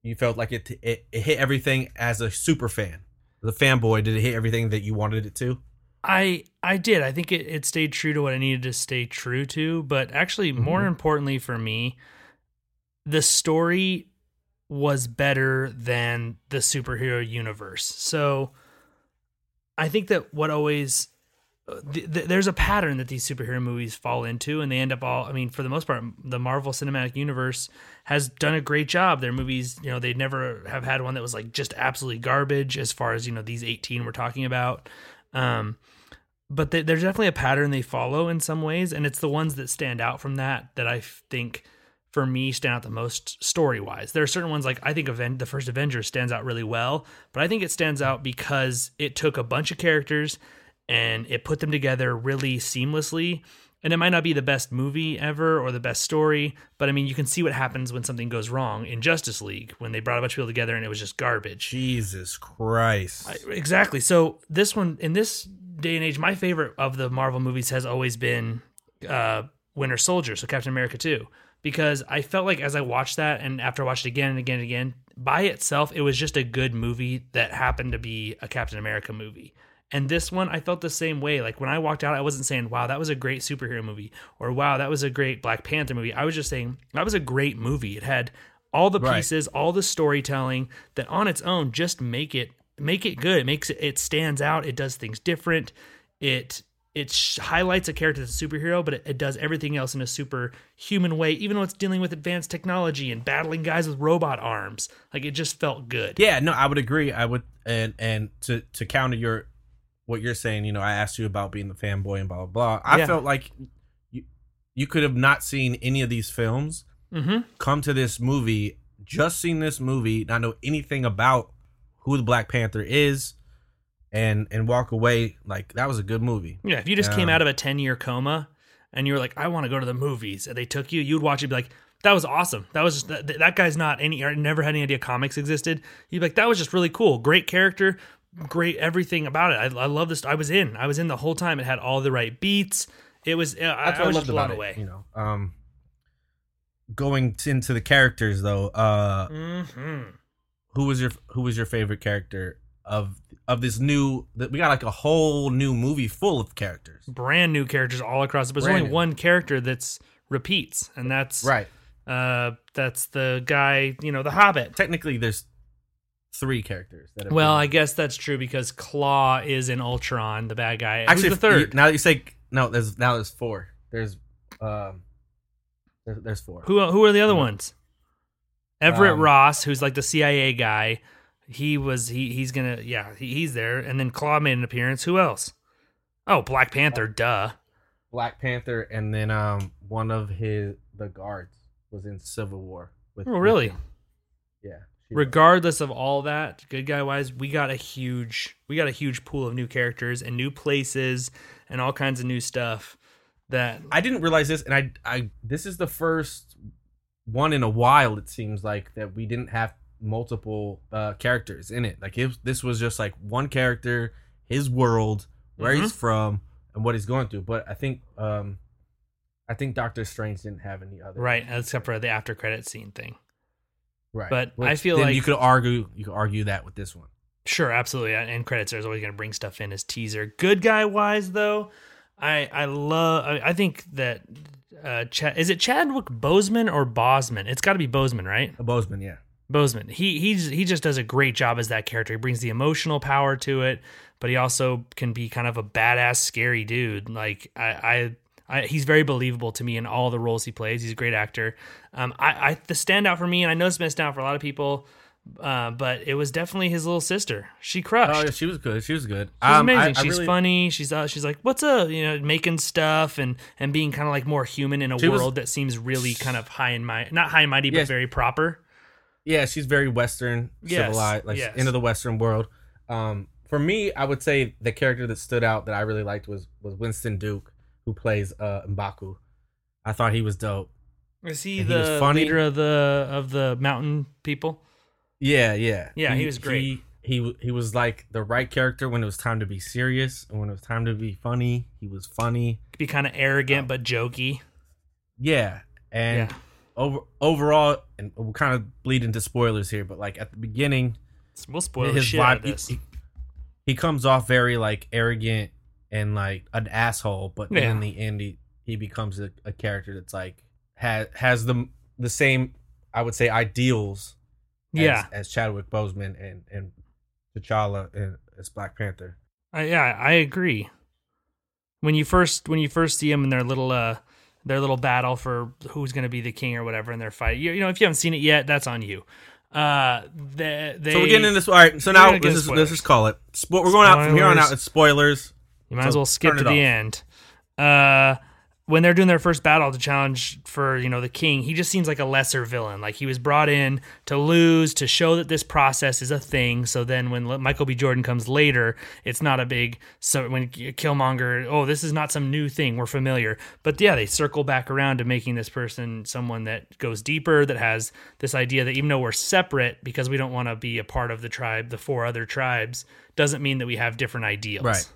[SPEAKER 1] You felt like it it, it hit everything as a super fan. the fanboy, did it hit everything that you wanted it to?
[SPEAKER 2] I I did. I think it, it stayed true to what I needed to stay true to. But actually, more
[SPEAKER 1] Mhm.
[SPEAKER 2] importantly for me, the story was better than the superhero universe. So I think that what always th- th- there's a pattern that these superhero movies fall into, and they end up all. I mean, for the most part, the Marvel Cinematic Universe has done a great job. Their movies, you know, they never have had one that was like just absolutely garbage. As far as you know, these 18 we're talking about. Um, but they, there's definitely a pattern they follow in some ways, and it's the ones that stand out from that that I think for me stand out the most story wise. There are certain ones like I think Aven- the first Avengers stands out really well, but I think it stands out because it took a bunch of characters and it put them together really seamlessly. And it might not be the best movie ever or the best story, but I mean, you can see what happens when something goes wrong in Justice League when they brought a bunch of people together and it was just garbage.
[SPEAKER 1] Jesus Christ.
[SPEAKER 2] I- exactly. So this one in this day and age, my favorite of the Marvel movies has always been uh, Winter Soldier, so Captain America 2, because I felt like as I watched that and after I watched it again and again and again, by itself, it was just a good movie that happened to be a Captain America movie. And this one, I felt the same way. Like when I walked out, I wasn't saying, wow, that was a great superhero movie or wow, that was a great Black Panther movie. I was just saying, that was a great movie. It had all the
[SPEAKER 1] Right.
[SPEAKER 2] pieces, all the storytelling that on its own just make it make it good. It makes it it stands out. It does things different. It it sh- highlights a character that's a superhero, but it, it does everything else in a super human way, even though it's dealing with advanced technology and battling guys with robot arms. Like it just felt good.
[SPEAKER 1] Yeah, no, I would agree. I would, and and to to counter your what you're saying, you know, I asked you about being the fanboy and blah blah blah. I
[SPEAKER 2] Yeah.
[SPEAKER 1] felt like you you could have not seen any of these films,
[SPEAKER 2] Mm-hmm.
[SPEAKER 1] come to this movie, just seen this movie, not know anything about who the Black Panther is, and and walk away like that was a good movie.
[SPEAKER 2] Yeah, if you just came out of a 10 year coma and you were like, I want to go to the movies, and they took you, you'd watch it be like, that was awesome. That was just, that, that guy's not any, or never had any idea comics existed. You'd be like, that was just really cool. Great character, great everything about it. I, I love this. I was in. I was in the whole time. It had all the right beats. It was, I, I
[SPEAKER 1] I
[SPEAKER 2] was
[SPEAKER 1] loved
[SPEAKER 2] blown away.
[SPEAKER 1] it. You know, um, going into the characters though, uh,
[SPEAKER 2] hmm
[SPEAKER 1] who was your who was your favorite character of of this new that we got like a whole new movie full of characters
[SPEAKER 2] Brand new characters all across. But there's only
[SPEAKER 1] new.
[SPEAKER 2] one character that's repeats, and that's
[SPEAKER 1] right
[SPEAKER 2] uh that's the guy you know the hobbit
[SPEAKER 1] technically there's three characters that have
[SPEAKER 2] Well,
[SPEAKER 1] been-
[SPEAKER 2] I guess that's true because Claw is in Ultron, the bad guy.
[SPEAKER 1] actually
[SPEAKER 2] Who's the
[SPEAKER 1] you-
[SPEAKER 2] third.
[SPEAKER 1] now that you say no there's now there's four there's um there's, there's four
[SPEAKER 2] Who who are the other ones? Everett
[SPEAKER 1] Um,
[SPEAKER 2] Ross, who's like the CIA guy. He was he he's gonna yeah he, he's there, and then Claw made an appearance. Who else? Oh, Black Panther. Duh.
[SPEAKER 1] black panther and then um one of his the guards was in civil war with
[SPEAKER 2] Oh, really?
[SPEAKER 1] with yeah
[SPEAKER 2] Regardless of all that, good guy wise, we got a huge we got a huge pool of new characters and new places and all kinds of new stuff. That
[SPEAKER 1] I didn't realize this, and I, I, this is the first one in a while. It seems like that we didn't have multiple uh, characters in it. Like if this was just like one character, his world, where he's from, and what he's going through. But I think um, I think Doctor Strange didn't have any other.
[SPEAKER 2] Right, except for the after credit scene thing.
[SPEAKER 1] Right.
[SPEAKER 2] But
[SPEAKER 1] Which
[SPEAKER 2] I feel
[SPEAKER 1] then
[SPEAKER 2] like-
[SPEAKER 1] you could argue you could argue that with this one.
[SPEAKER 2] Sure, absolutely. And credits are always going to bring stuff in as teaser. Good guy wise, though, I I love. I, I think that uh, Chad, is it Chadwick Boseman or Bosman? It's got to be Boseman, right?
[SPEAKER 1] A Boseman, yeah.
[SPEAKER 2] Boseman. He he's he just does a great job as that character. He brings the emotional power to it, but he also can be kind of a badass, scary dude. Like I. I, I he's very believable to me in all the roles he plays. He's a great actor. Um, I, I the standout for me, and I know it's been a standout for a lot of people, uh, but it was definitely his little sister. She crushed.
[SPEAKER 1] Oh, yeah, she was good. She was good.
[SPEAKER 2] She's
[SPEAKER 1] Um,
[SPEAKER 2] amazing.
[SPEAKER 1] I
[SPEAKER 2] she's
[SPEAKER 1] really-
[SPEAKER 2] funny. She's uh, she's like, what's up? You know, making stuff and and being kind of like more human in a
[SPEAKER 1] She was-
[SPEAKER 2] world that seems really kind of high and mighty, not high and mighty, but
[SPEAKER 1] Yes.
[SPEAKER 2] very proper.
[SPEAKER 1] Yeah, she's very Western,
[SPEAKER 2] Yes,
[SPEAKER 1] civilized, like
[SPEAKER 2] yes.
[SPEAKER 1] into the Western world. Um, for me, I would say the character that stood out that I really liked was was Winston Duke, who plays uh Mbaku. I thought he was dope.
[SPEAKER 2] Is he
[SPEAKER 1] And
[SPEAKER 2] the
[SPEAKER 1] was funny.
[SPEAKER 2] leader of the of the mountain people?
[SPEAKER 1] Yeah, yeah,
[SPEAKER 2] Yeah, he was great.
[SPEAKER 1] He, he he was like the right character when it was time to be serious and when it was time to be funny. He was funny.
[SPEAKER 2] Be kind of arrogant but jokey.
[SPEAKER 1] Yeah, and
[SPEAKER 2] Yeah.
[SPEAKER 1] over overall, and we'll kind of bleed into spoilers here, but like at the beginning,
[SPEAKER 2] We'll spoil
[SPEAKER 1] his
[SPEAKER 2] shit out of
[SPEAKER 1] vibe, he,
[SPEAKER 2] this.
[SPEAKER 1] he, he comes off very like arrogant and like an asshole, but
[SPEAKER 2] Yeah.
[SPEAKER 1] in the end, he, he becomes a, a character that's like has has the the same I would say ideals. as-
[SPEAKER 2] yeah,
[SPEAKER 1] as, Chadwick Boseman and and T'Challa and as Black Panther.
[SPEAKER 2] I, yeah, I agree. When you first when you first see them in their little uh their little battle for who's going to be the king or whatever in their fight, you, you know, if you haven't seen it yet, that's on you. Uh, they, they
[SPEAKER 1] so we're getting into this. All right. So now
[SPEAKER 2] gonna get
[SPEAKER 1] let's just, let's just call it. Spo- we're going out from here on out. It's spoilers.
[SPEAKER 2] You might
[SPEAKER 1] So
[SPEAKER 2] as well skip to the
[SPEAKER 1] off.
[SPEAKER 2] end. Uh, when they're doing their first battle to challenge for you know the king, he just seems like a lesser villain. Like he was brought in to lose to show that this process is a thing. So then when Michael B. Jordan comes later, it's not a big. So when Killmonger, oh, this is not some new thing. We're familiar, but yeah, they circle back around to making this person someone that goes deeper, that has this idea that even though we're separate because we don't want to be a part of the tribe, the four other tribes, doesn't mean that we have different ideals.
[SPEAKER 1] Right.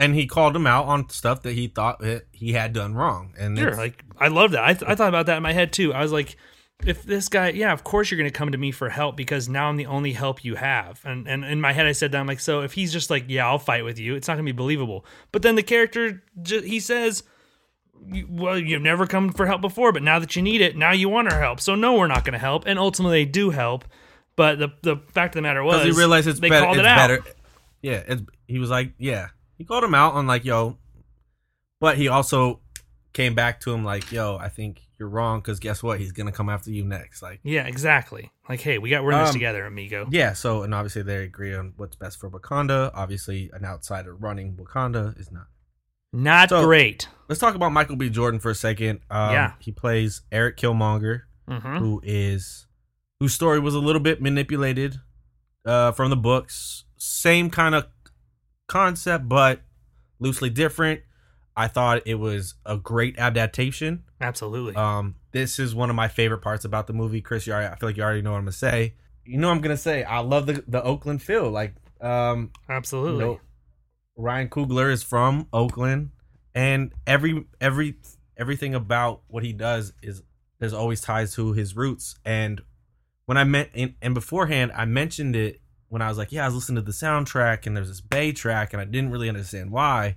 [SPEAKER 1] And he called him out on stuff that he thought he had done wrong. And
[SPEAKER 2] Sure, like I love that. I, th- I thought about that in my head too. I was like, if this guy, yeah, of course you're going to come to me for help because now I'm the only help you have. And and in my head I said that I'm like, so if he's just like, yeah, I'll fight with you, it's not going to be believable. But then the character he says, well, you've never come for help before, but now that you need it, now you want our help. So no, we're not going to help. And ultimately they do help. But the the fact of the matter was,
[SPEAKER 1] he realized it's
[SPEAKER 2] they
[SPEAKER 1] better.
[SPEAKER 2] called
[SPEAKER 1] It's
[SPEAKER 2] it out.
[SPEAKER 1] better. Yeah, it's, he was like, yeah, he called him out on like, yo, but he also came back to him like, yo, I think you're wrong because guess what? He's gonna come after you next. Like,
[SPEAKER 2] Yeah, exactly. Like, hey, we got we're in this
[SPEAKER 1] Um,
[SPEAKER 2] together, amigo.
[SPEAKER 1] yeah. So and obviously they agree on what's best for Wakanda. Obviously, an outsider running Wakanda is not.
[SPEAKER 2] Not
[SPEAKER 1] So-
[SPEAKER 2] great.
[SPEAKER 1] Let's talk about Michael B. Jordan for a second. Um,
[SPEAKER 2] Yeah.
[SPEAKER 1] he plays Eric Killmonger.
[SPEAKER 2] hmm
[SPEAKER 1] who is whose story was a little bit manipulated uh, from the books. Same kind of concept, but loosely different. I thought it was a great adaptation.
[SPEAKER 2] Absolutely.
[SPEAKER 1] Um, this is one of my favorite parts about the movie. Chris, you already, I feel like you already know what I'm gonna say. You know what I'm gonna say. I love the the Oakland feel. Like, um,
[SPEAKER 2] Absolutely.
[SPEAKER 1] you know, Ryan Coogler is from Oakland, and every every everything about what he does is there's always ties to his roots. And when I meant and, and beforehand, I mentioned it when I was like, yeah, I was listening to the soundtrack, and there's this Bay track, and I didn't really understand why,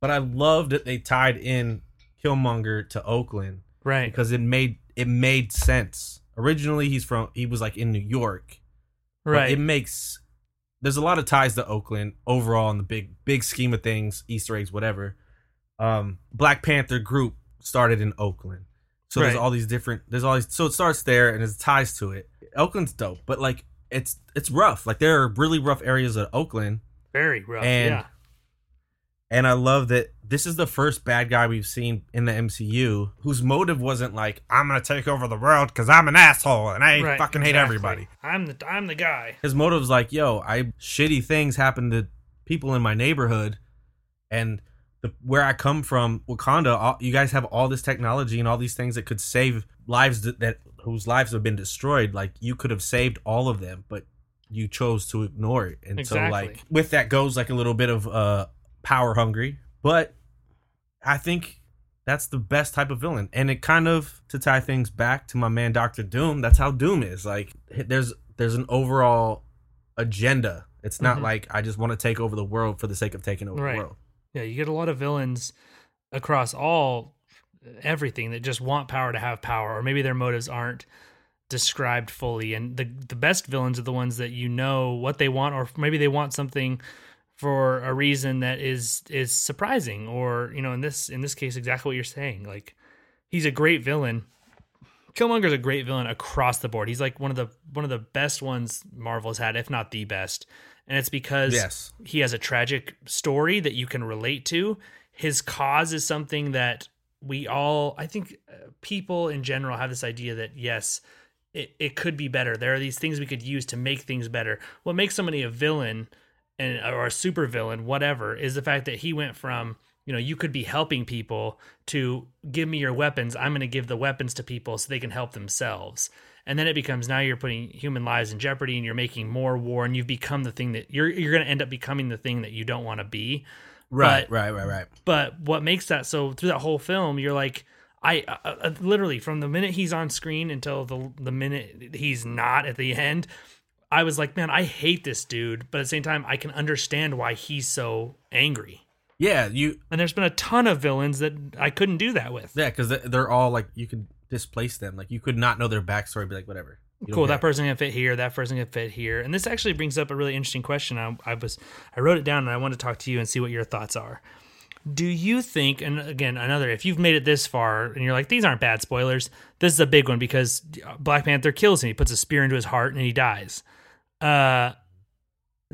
[SPEAKER 1] but I loved that they tied in Killmonger to Oakland
[SPEAKER 2] Right.
[SPEAKER 1] because it made it made sense. Originally, he's from he was like in New York,
[SPEAKER 2] Right.
[SPEAKER 1] it makes there's a lot of ties to Oakland overall in the big big scheme of things, Easter eggs, whatever. Um, Black Panther group started in Oakland, so there's all these different. There's all these. So it starts there, and there's ties to it. Oakland's dope, but like it's it's rough. Like there are really rough areas of Oakland,
[SPEAKER 2] Very rough.
[SPEAKER 1] and
[SPEAKER 2] yeah.
[SPEAKER 1] and I love that this is the first bad guy we've seen in the MCU whose motive wasn't like I'm gonna take over the world because I'm an asshole and I
[SPEAKER 2] Right,
[SPEAKER 1] fucking hate everybody.
[SPEAKER 2] I'm the I'm the guy.
[SPEAKER 1] His motive's like, yo, I shitty things happen to people in my neighborhood, and the where I come from, Wakanda, all, you guys have all this technology and all these things that could save lives that, that whose lives have been destroyed. Like you could have saved all of them, but you chose to ignore it. And so like with that goes like a little bit of uh power hungry, but I think that's the best type of villain. And it kind of to tie things back to my man Doctor Doom, that's how Doom is. Like there's there's an overall agenda. It's not
[SPEAKER 2] Mhm.
[SPEAKER 1] like I just want to take over the world for the sake of taking over
[SPEAKER 2] Right.
[SPEAKER 1] the world.
[SPEAKER 2] Yeah, you get a lot of villains across all everything that just want power to have power, or maybe their motives aren't described fully. And the the best villains are the ones that you know what they want, or maybe they want something for a reason that is is surprising, or you know, in this in this case, exactly what you're saying. Like he's a great villain. Killmonger's a great villain across the board. He's like one of the one of the best ones Marvel's had, if not the best. And it's because
[SPEAKER 1] Yes.
[SPEAKER 2] he has a tragic story that you can relate to. His cause is something that we all, I think, uh, people in general have this idea that yes, it, it could be better. There are these things we could use to make things better. What makes somebody a villain and or a super villain, whatever, is the fact that he went from you know you could be helping people to give me your weapons. I'm going to give the weapons to people so they can help themselves. And then it becomes now you're putting human lives in jeopardy and you're making more war and you've become the thing that you're you're going to end up becoming the thing that you don't want to be.
[SPEAKER 1] Right,
[SPEAKER 2] But-
[SPEAKER 1] right, right, right.
[SPEAKER 2] But what makes that so through that whole film, you're like, I uh, uh, literally from the minute he's on screen until the the minute he's not at the end, I was like, man, I hate this dude. But at the same time, I can understand why he's so angry.
[SPEAKER 1] Yeah, you
[SPEAKER 2] And there's been a ton of villains that I couldn't do that with.
[SPEAKER 1] Yeah, because they're all like you could displace them. Like you could not know their backstory. Be like whatever.
[SPEAKER 2] Cool that person can fit here that person can fit here. And this actually brings up a really interesting question. I, I was i wrote it down and i want to talk to you and see what your thoughts are. Do you think and again another if you've made it this far and you're like these aren't bad spoilers this is a big one because black panther kills him. He puts a spear into his heart and he dies. Uh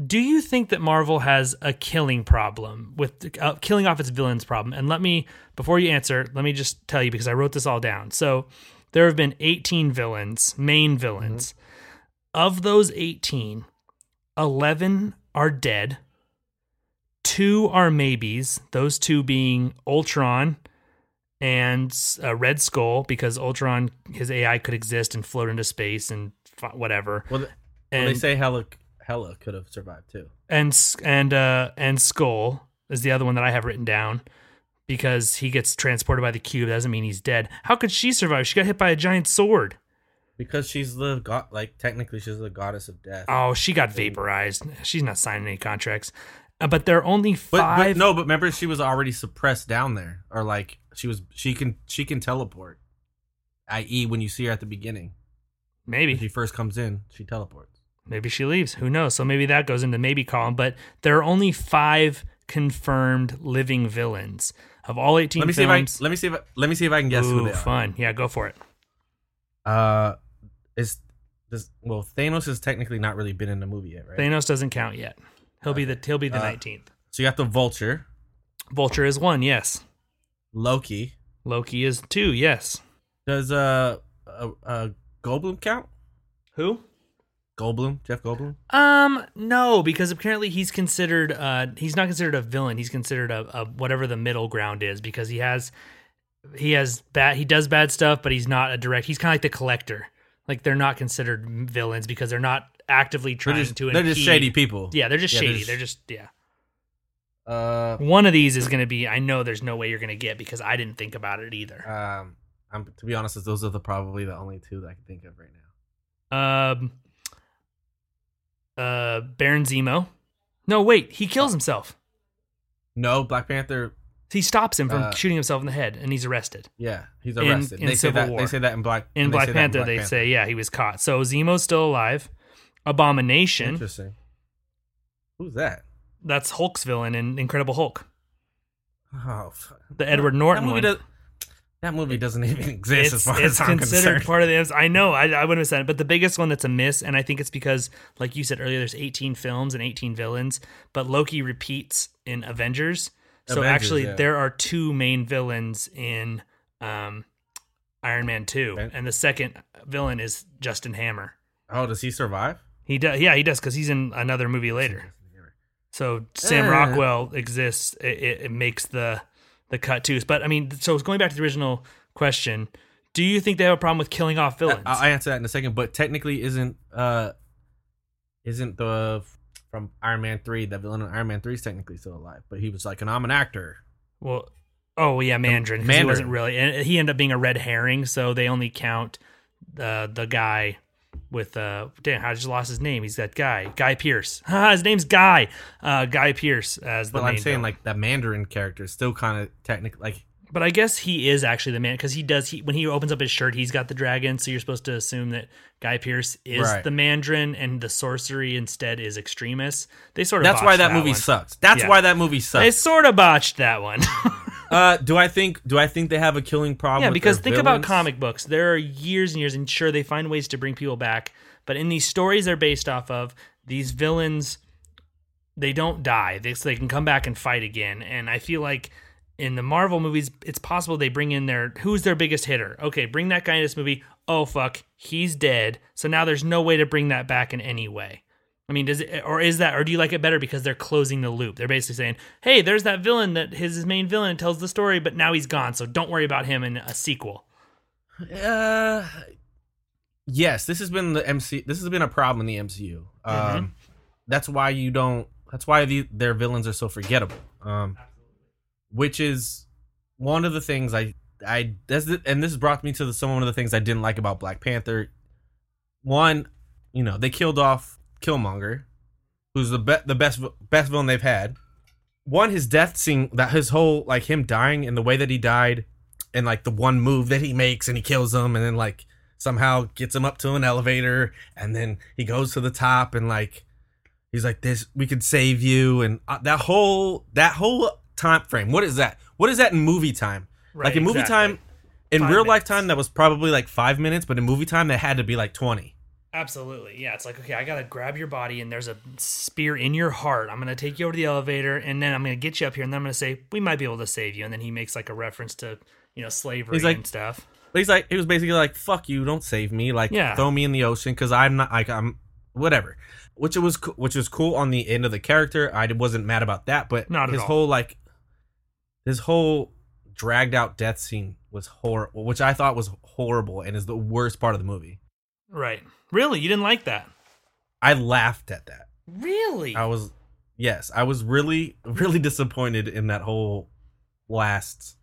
[SPEAKER 2] do you think that marvel has a killing problem with uh, killing off its villains problem? And let me before you answer let me just tell you because i wrote this all down. So there have been 18 villains, main villains. Of those 18, 11 are dead. Two are maybes, those two being Ultron and uh, Red Skull, because Ultron, his AI could exist and float into space and f- whatever.
[SPEAKER 1] Well, th-
[SPEAKER 2] And,
[SPEAKER 1] well, they say Hela Hela could have survived too.
[SPEAKER 2] and and uh and Skull is the other one that I have written down because he gets transported by the cube. That doesn't mean he's dead. How could she survive? She got hit by a giant sword.
[SPEAKER 1] Because she's the god. Like technically, she's the goddess of death.
[SPEAKER 2] Oh, she got vaporized. She's not signing any contracts. Uh, but there are only
[SPEAKER 1] but,
[SPEAKER 2] five.
[SPEAKER 1] but no, but remember she was already suppressed down there, or like she was. She can she can teleport. I.e., when you see her at the beginning, when she first comes in, she teleports.
[SPEAKER 2] maybe she leaves. Who knows? So maybe that goes into maybe column. But there are only five confirmed living villains of all eighteen
[SPEAKER 1] Let me see if I let me see if I, let me see if I can guess who
[SPEAKER 2] Ooh,
[SPEAKER 1] they are.
[SPEAKER 2] fun. Yeah, go for it.
[SPEAKER 1] Uh, is this well? Thanos has technically not really been in the movie yet, right?
[SPEAKER 2] Thanos doesn't count yet. He'll be the he'll be the
[SPEAKER 1] Uh,
[SPEAKER 2] nineteenth.
[SPEAKER 1] So you got the Vulture,
[SPEAKER 2] Vulture is one. Yes.
[SPEAKER 1] Loki.
[SPEAKER 2] Loki is two. Yes.
[SPEAKER 1] Does uh, uh, uh Goldblum count?
[SPEAKER 2] Who?
[SPEAKER 1] Goldblum, Jeff Goldblum.
[SPEAKER 2] Um, no, because apparently he's considered uh he's not considered a villain. He's considered a, a whatever the middle ground is because he has he has bad he does bad stuff, but he's not a direct. He's kind of like the collector. Like they're not considered villains because they're not actively
[SPEAKER 1] They're
[SPEAKER 2] trying
[SPEAKER 1] just,
[SPEAKER 2] to.
[SPEAKER 1] they're just shady people.
[SPEAKER 2] Yeah, they're just
[SPEAKER 1] Yeah,
[SPEAKER 2] shady.
[SPEAKER 1] they're
[SPEAKER 2] They're
[SPEAKER 1] just-
[SPEAKER 2] just, yeah.
[SPEAKER 1] Uh,
[SPEAKER 2] One of these is going to be. I know there's no way you're going to get because I didn't think about it either.
[SPEAKER 1] um, I'm to be honest, those are the probably the only two that I can think of right now.
[SPEAKER 2] Um, uh, Baron Zemo. No, wait, he kills himself.
[SPEAKER 1] No, Black Panther.
[SPEAKER 2] He stops him from
[SPEAKER 1] Uh,
[SPEAKER 2] shooting himself in the head, and he's arrested.
[SPEAKER 1] Yeah, he's
[SPEAKER 2] In-
[SPEAKER 1] arrested.
[SPEAKER 2] in
[SPEAKER 1] they say
[SPEAKER 2] Civil
[SPEAKER 1] that.
[SPEAKER 2] War.
[SPEAKER 1] They say that in Black.
[SPEAKER 2] In
[SPEAKER 1] they
[SPEAKER 2] Black
[SPEAKER 1] say that
[SPEAKER 2] Panther, they say, yeah, he was caught. So Zemo's still alive. Abomination,
[SPEAKER 1] Interesting. Who's that?
[SPEAKER 2] that's Hulk's villain in Incredible Hulk,
[SPEAKER 1] Oh, fuck.
[SPEAKER 2] the Edward
[SPEAKER 1] that
[SPEAKER 2] Norton
[SPEAKER 1] movie
[SPEAKER 2] one.
[SPEAKER 1] does. That movie doesn't even exist as far
[SPEAKER 2] it's
[SPEAKER 1] as I'm
[SPEAKER 2] considered
[SPEAKER 1] concerned.
[SPEAKER 2] part of the. I know, I, I wouldn't have said it, but the biggest one that's a miss, and I think it's because, like you said earlier, there's 18 films and 18 villains, but Loki repeats in Avengers. So
[SPEAKER 1] Avengers,
[SPEAKER 2] actually,
[SPEAKER 1] yeah.
[SPEAKER 2] there are two main villains in um, Iron Man 2,
[SPEAKER 1] Okay.
[SPEAKER 2] and the second villain is Justin Hammer.
[SPEAKER 1] oh, does he survive?
[SPEAKER 2] He does, yeah, he does, because he's in another movie later. So Sam
[SPEAKER 1] Eh.
[SPEAKER 2] Rockwell exists. It, it, it makes the the cut too. But I mean, so going back to the original question, Do you think they have a problem with killing off villains?
[SPEAKER 1] I'll answer that in a second. But technically, isn't uh, isn't the from Iron Man three the villain in Iron Man three is technically still alive? But he was like, "And I'm an actor."
[SPEAKER 2] well, oh yeah, Mandarin. 'cause He wasn't really, and he ended up being a red herring. So they only count the the guy with uh damn I just lost his name. He's that guy, Guy Pearce. his name's Guy. Uh, Guy Pearce as the
[SPEAKER 1] But I'm saying
[SPEAKER 2] villain.
[SPEAKER 1] like that Mandarin character is still kind of technically like
[SPEAKER 2] But I guess he is actually the man because he does. He when he opens up his shirt, he's got the dragon. So you're supposed to assume that Guy Pearce is
[SPEAKER 1] Right.
[SPEAKER 2] the Mandarin, and the sorcery instead is Extremis. They sort of
[SPEAKER 1] that's why
[SPEAKER 2] botched
[SPEAKER 1] that, movie
[SPEAKER 2] one.
[SPEAKER 1] sucks. That's
[SPEAKER 2] Yeah.
[SPEAKER 1] why that movie sucks.
[SPEAKER 2] They sort of botched that one.
[SPEAKER 1] uh, do I think do I think they have a killing problem?
[SPEAKER 2] yeah, because think about comic books. There are years and years, and sure they find ways to bring people back. But in these stories they're based off of, these villains, they don't die. They, so they can come back and fight again. And I feel like in the Marvel movies, it's possible they bring in their who's their biggest hitter. Okay, bring that guy in this movie. Oh fuck, he's dead. So now there's no way to bring that back in any way. I mean, does it, or is that, or do you like it better because they're closing the loop? They're basically saying, "Hey, there's that villain that his, his main villain tells the story, but now he's gone, so don't worry about him in a sequel."
[SPEAKER 1] Uh, yes, this has been the MC. This has been a problem in the MCU.
[SPEAKER 2] Mm-hmm.
[SPEAKER 1] Um, that's why you don't. That's why the, their villains are so forgettable. Um, which is one of the things I I that's the, and this brought me to the, some one of the things I didn't like about Black Panther. One, you know, they killed off Killmonger, who's the be- the best best villain they've had. One, his death scene, that his whole like him dying and the way that he died, and like the one move that he makes and he kills him, and then like somehow gets him up to an elevator, and then he goes to the top and like he's like this we could save you and uh, that whole that whole time frame what is that what is that in movie time
[SPEAKER 2] Right,
[SPEAKER 1] like in movie
[SPEAKER 2] exactly.
[SPEAKER 1] time in
[SPEAKER 2] Five
[SPEAKER 1] real
[SPEAKER 2] minutes.
[SPEAKER 1] life time that was probably like five minutes but in movie time that had to be like 20
[SPEAKER 2] Absolutely. Yeah. It's like, okay, I got to grab your body and there's a spear in your heart. I'm going to take you over to the elevator and then I'm going to get you up here and then I'm going to say, we might be able to save you. And then he makes like a reference to, you know, slavery
[SPEAKER 1] He's like-
[SPEAKER 2] and stuff.
[SPEAKER 1] he's like he was basically like fuck you don't save me like
[SPEAKER 2] Yeah.
[SPEAKER 1] throw me in the ocean because i'm not like i'm whatever which it was which was cool on the end of the character i wasn't mad about that but
[SPEAKER 2] Not
[SPEAKER 1] his
[SPEAKER 2] all.
[SPEAKER 1] whole like his whole dragged out death scene was horrible which i thought was horrible and is the worst part of the movie
[SPEAKER 2] Right. Really? You didn't like that?
[SPEAKER 1] I laughed at that.
[SPEAKER 2] Really?
[SPEAKER 1] I was yes, I was really really disappointed in that whole last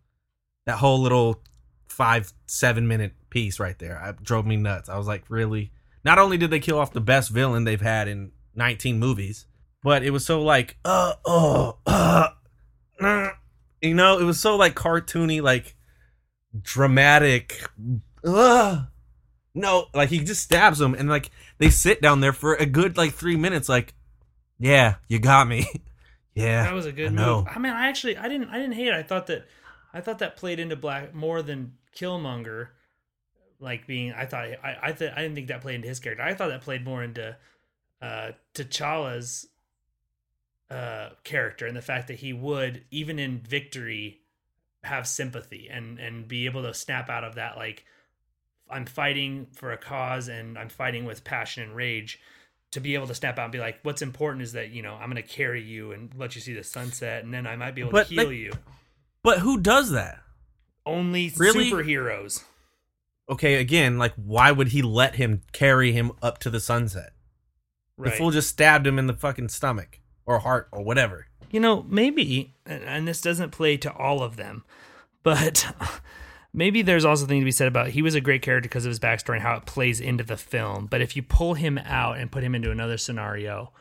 [SPEAKER 1] that whole little 5 7 minute piece right there. It drove me nuts. I was like, "Really? Not only did they kill off the best villain they've had in 19 movies, but it was so like uh oh uh, uh, you know, it was so like cartoony like dramatic uh, no, like he just stabs him, and like they sit down there for a good like three minutes. Like, yeah, you got me. yeah,
[SPEAKER 2] that was a good
[SPEAKER 1] I know.
[SPEAKER 2] I mean, I actually, I didn't, I didn't hate it. I thought that, I thought that played into Black more than Killmonger, like being. I thought, I, I, th- I didn't think that played into his character. I thought that played more into, uh, T'Challa's, uh, character and the fact that he would, even in victory, have sympathy and and be able to snap out of that like I'm fighting for a cause and I'm fighting with passion and rage to be able to snap out and be like what's important is that you know I'm going to carry you and let you see the sunset and then I might be able
[SPEAKER 1] But,
[SPEAKER 2] to heal you
[SPEAKER 1] But who does that?
[SPEAKER 2] only
[SPEAKER 1] Really?
[SPEAKER 2] superheroes
[SPEAKER 1] Okay, again, like why would he let him carry him up to the sunset?
[SPEAKER 2] right
[SPEAKER 1] The fool just stabbed him in the fucking stomach or heart or whatever.
[SPEAKER 2] you know maybe and this doesn't play to all of them but maybe there's also something to be said about he was a great character because of his backstory and how it plays into the film. But if you pull him out and put him into another scenario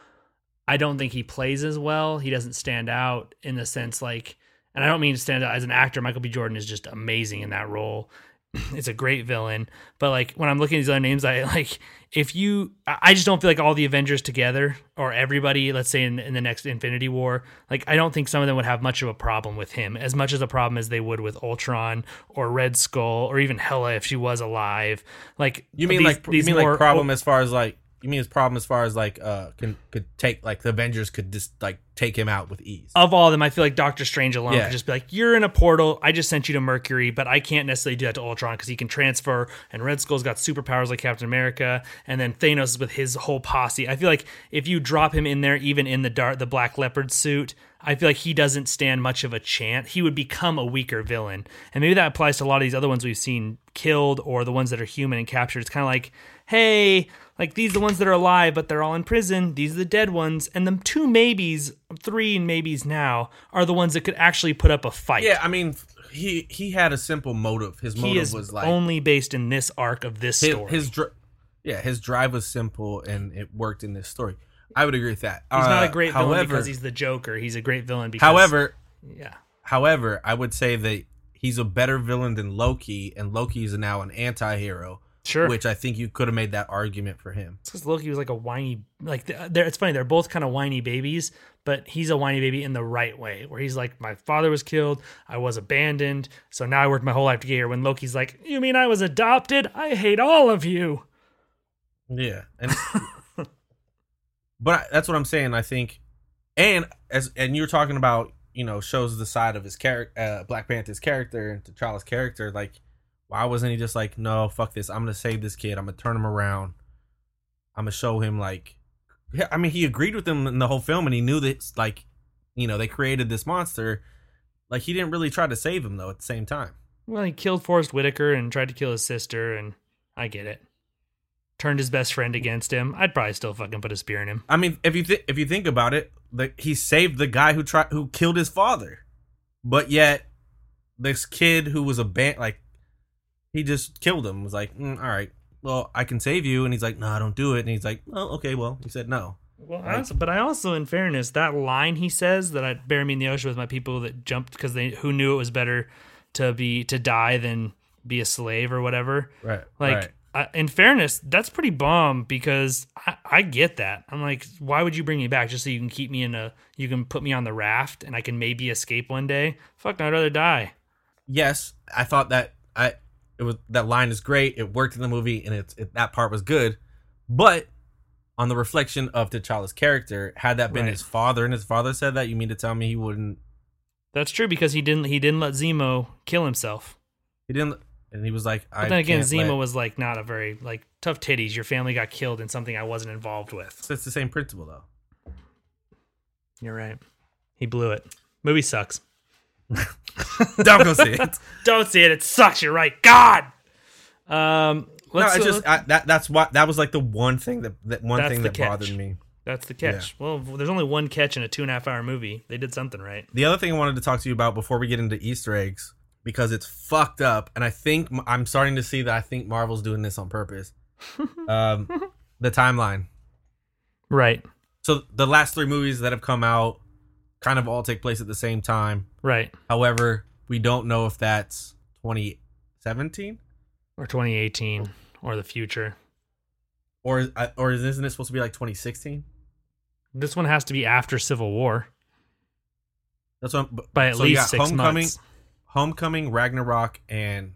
[SPEAKER 2] i don't think he plays as well. He doesn't stand out in the sense like and i don't mean to stand out as an actor. Michael b. Jordan is just amazing in that role it's a great villain but like when i'm looking at these other names i like if you i just don't feel like all the avengers together or everybody let's say in, in the next infinity war like i don't think some of them would have much of a problem with him as much as a problem as they would with ultron or red skull or even hela if she was alive. Like
[SPEAKER 1] You mean
[SPEAKER 2] these-
[SPEAKER 1] like you
[SPEAKER 2] these
[SPEAKER 1] mean
[SPEAKER 2] more-
[SPEAKER 1] like problem as far as like you mean his problem as far as like uh can could take like the Avengers could just like take him out with ease.
[SPEAKER 2] of all of them, I feel like Doctor Strange alone
[SPEAKER 1] Yeah.
[SPEAKER 2] could just be like, "You're in a portal. I just sent you to Mercury, but I can't necessarily do that to Ultron because he can transfer." And Red Skull's got superpowers like Captain America, and then Thanos with his whole posse. I feel like if you drop him in there, even in the dark, the Black Leopard suit, I feel like he doesn't stand much of a chance. He would become a weaker villain. And maybe that applies to a lot of these other ones we've seen killed or the ones that are human and captured. It's kind of like, hey, like these are the ones that are alive, but they're all in prison. These are the dead ones. And the two maybes, three maybes now, are the ones that could actually put up a fight.
[SPEAKER 1] Yeah, I mean, he he had a simple motive. His
[SPEAKER 2] he
[SPEAKER 1] motive
[SPEAKER 2] is
[SPEAKER 1] was like
[SPEAKER 2] only based in this arc of this
[SPEAKER 1] his,
[SPEAKER 2] story.
[SPEAKER 1] his dr- yeah, his drive was simple and it worked in this story. I would agree with that.
[SPEAKER 2] he's not
[SPEAKER 1] Uh,
[SPEAKER 2] a great
[SPEAKER 1] however,
[SPEAKER 2] villain because he's the Joker. He's a great villain because
[SPEAKER 1] however,
[SPEAKER 2] yeah.
[SPEAKER 1] however, I would say that he's a better villain than Loki, and Loki is now an anti-hero.
[SPEAKER 2] Sure.
[SPEAKER 1] Which I think you could have made that argument for him.
[SPEAKER 2] because Loki was like a whiny, like they're, it's funny. They're both kind of whiny babies, but he's a whiny baby in the right way, where he's like, my father was killed, I was abandoned, so now I worked my whole life to get here. When Loki's like, you mean I was adopted? I hate all of you.
[SPEAKER 1] Yeah, and but I, that's what I'm saying. I think, and as and you're talking about, you know, shows the side of his character, uh, Black Panther's character and T'Challa's character. Like, why wasn't he just like, no, fuck this, I'm gonna save this kid, I'm gonna turn him around, I'm gonna show him like, yeah, I mean, he agreed with them in the whole film, and he knew that like, you know, they created this monster. Like, he didn't really try to save him though. At the same time,
[SPEAKER 2] Well, he killed Forest Whitaker and tried to kill his sister, and I get it. Turned his best friend against him. I'd probably still fucking put a spear in him.
[SPEAKER 1] I mean, if you th- if you think about it, like he saved the guy who tried who killed his father, but yet this kid who was a band like he just killed him was like, mm, all right, well I can save you, and he's like, no, I don't do it, and he's like, well, okay, well, he said no.
[SPEAKER 2] Well, I also, but I also, in fairness, that line he says that I bury me in the ocean with my people that jumped because they who knew it was better to be to die than be a slave or whatever.
[SPEAKER 1] Right,
[SPEAKER 2] Like,
[SPEAKER 1] right.
[SPEAKER 2] I, in fairness, that's pretty bomb because I, I get that. I'm like, why would you bring me back just so you can keep me in a, you can put me on the raft and I can maybe escape one day? Fuck, I'd rather die.
[SPEAKER 1] yes, I thought that I it was that line is great. It worked in the movie, and it's it, that part was good. But on the reflection of T'Challa's character, had that been
[SPEAKER 2] Right.
[SPEAKER 1] his father, and his father said that, you mean to tell me he wouldn't?
[SPEAKER 2] That's true because he didn't, he didn't let Zemo kill himself.
[SPEAKER 1] He didn't, and he was like, I
[SPEAKER 2] But then again, Zemo
[SPEAKER 1] let-
[SPEAKER 2] was like not a very like tough titties. Your family got killed in something I wasn't involved with.
[SPEAKER 1] So it's the same principle though.
[SPEAKER 2] You're right. He blew it. Movie sucks.
[SPEAKER 1] Don't go see it.
[SPEAKER 2] Don't see it. It sucks. You're right. God. Um.
[SPEAKER 1] no, it's just I, that. That's what that was like the one thing that that one thing that
[SPEAKER 2] catch.
[SPEAKER 1] bothered me.
[SPEAKER 2] that's the catch. Well, there's only one catch in a two and a half hour movie. They did something right.
[SPEAKER 1] The other thing I wanted to talk to you about before we get into Easter eggs because it's fucked up, and I think I'm starting to see that I think Marvel's doing this on purpose. um, the timeline.
[SPEAKER 2] Right.
[SPEAKER 1] So the last three movies that have come out kind of all take place at the same time.
[SPEAKER 2] Right.
[SPEAKER 1] However, we don't know if that's 2017
[SPEAKER 2] Or 2018 or the future.
[SPEAKER 1] or uh, or isn't it supposed to be like 2016?
[SPEAKER 2] This one has to be after Civil War
[SPEAKER 1] That's what. I'm-
[SPEAKER 2] by at
[SPEAKER 1] so
[SPEAKER 2] least six
[SPEAKER 1] Homecoming,
[SPEAKER 2] months.
[SPEAKER 1] Homecoming, Ragnarok, and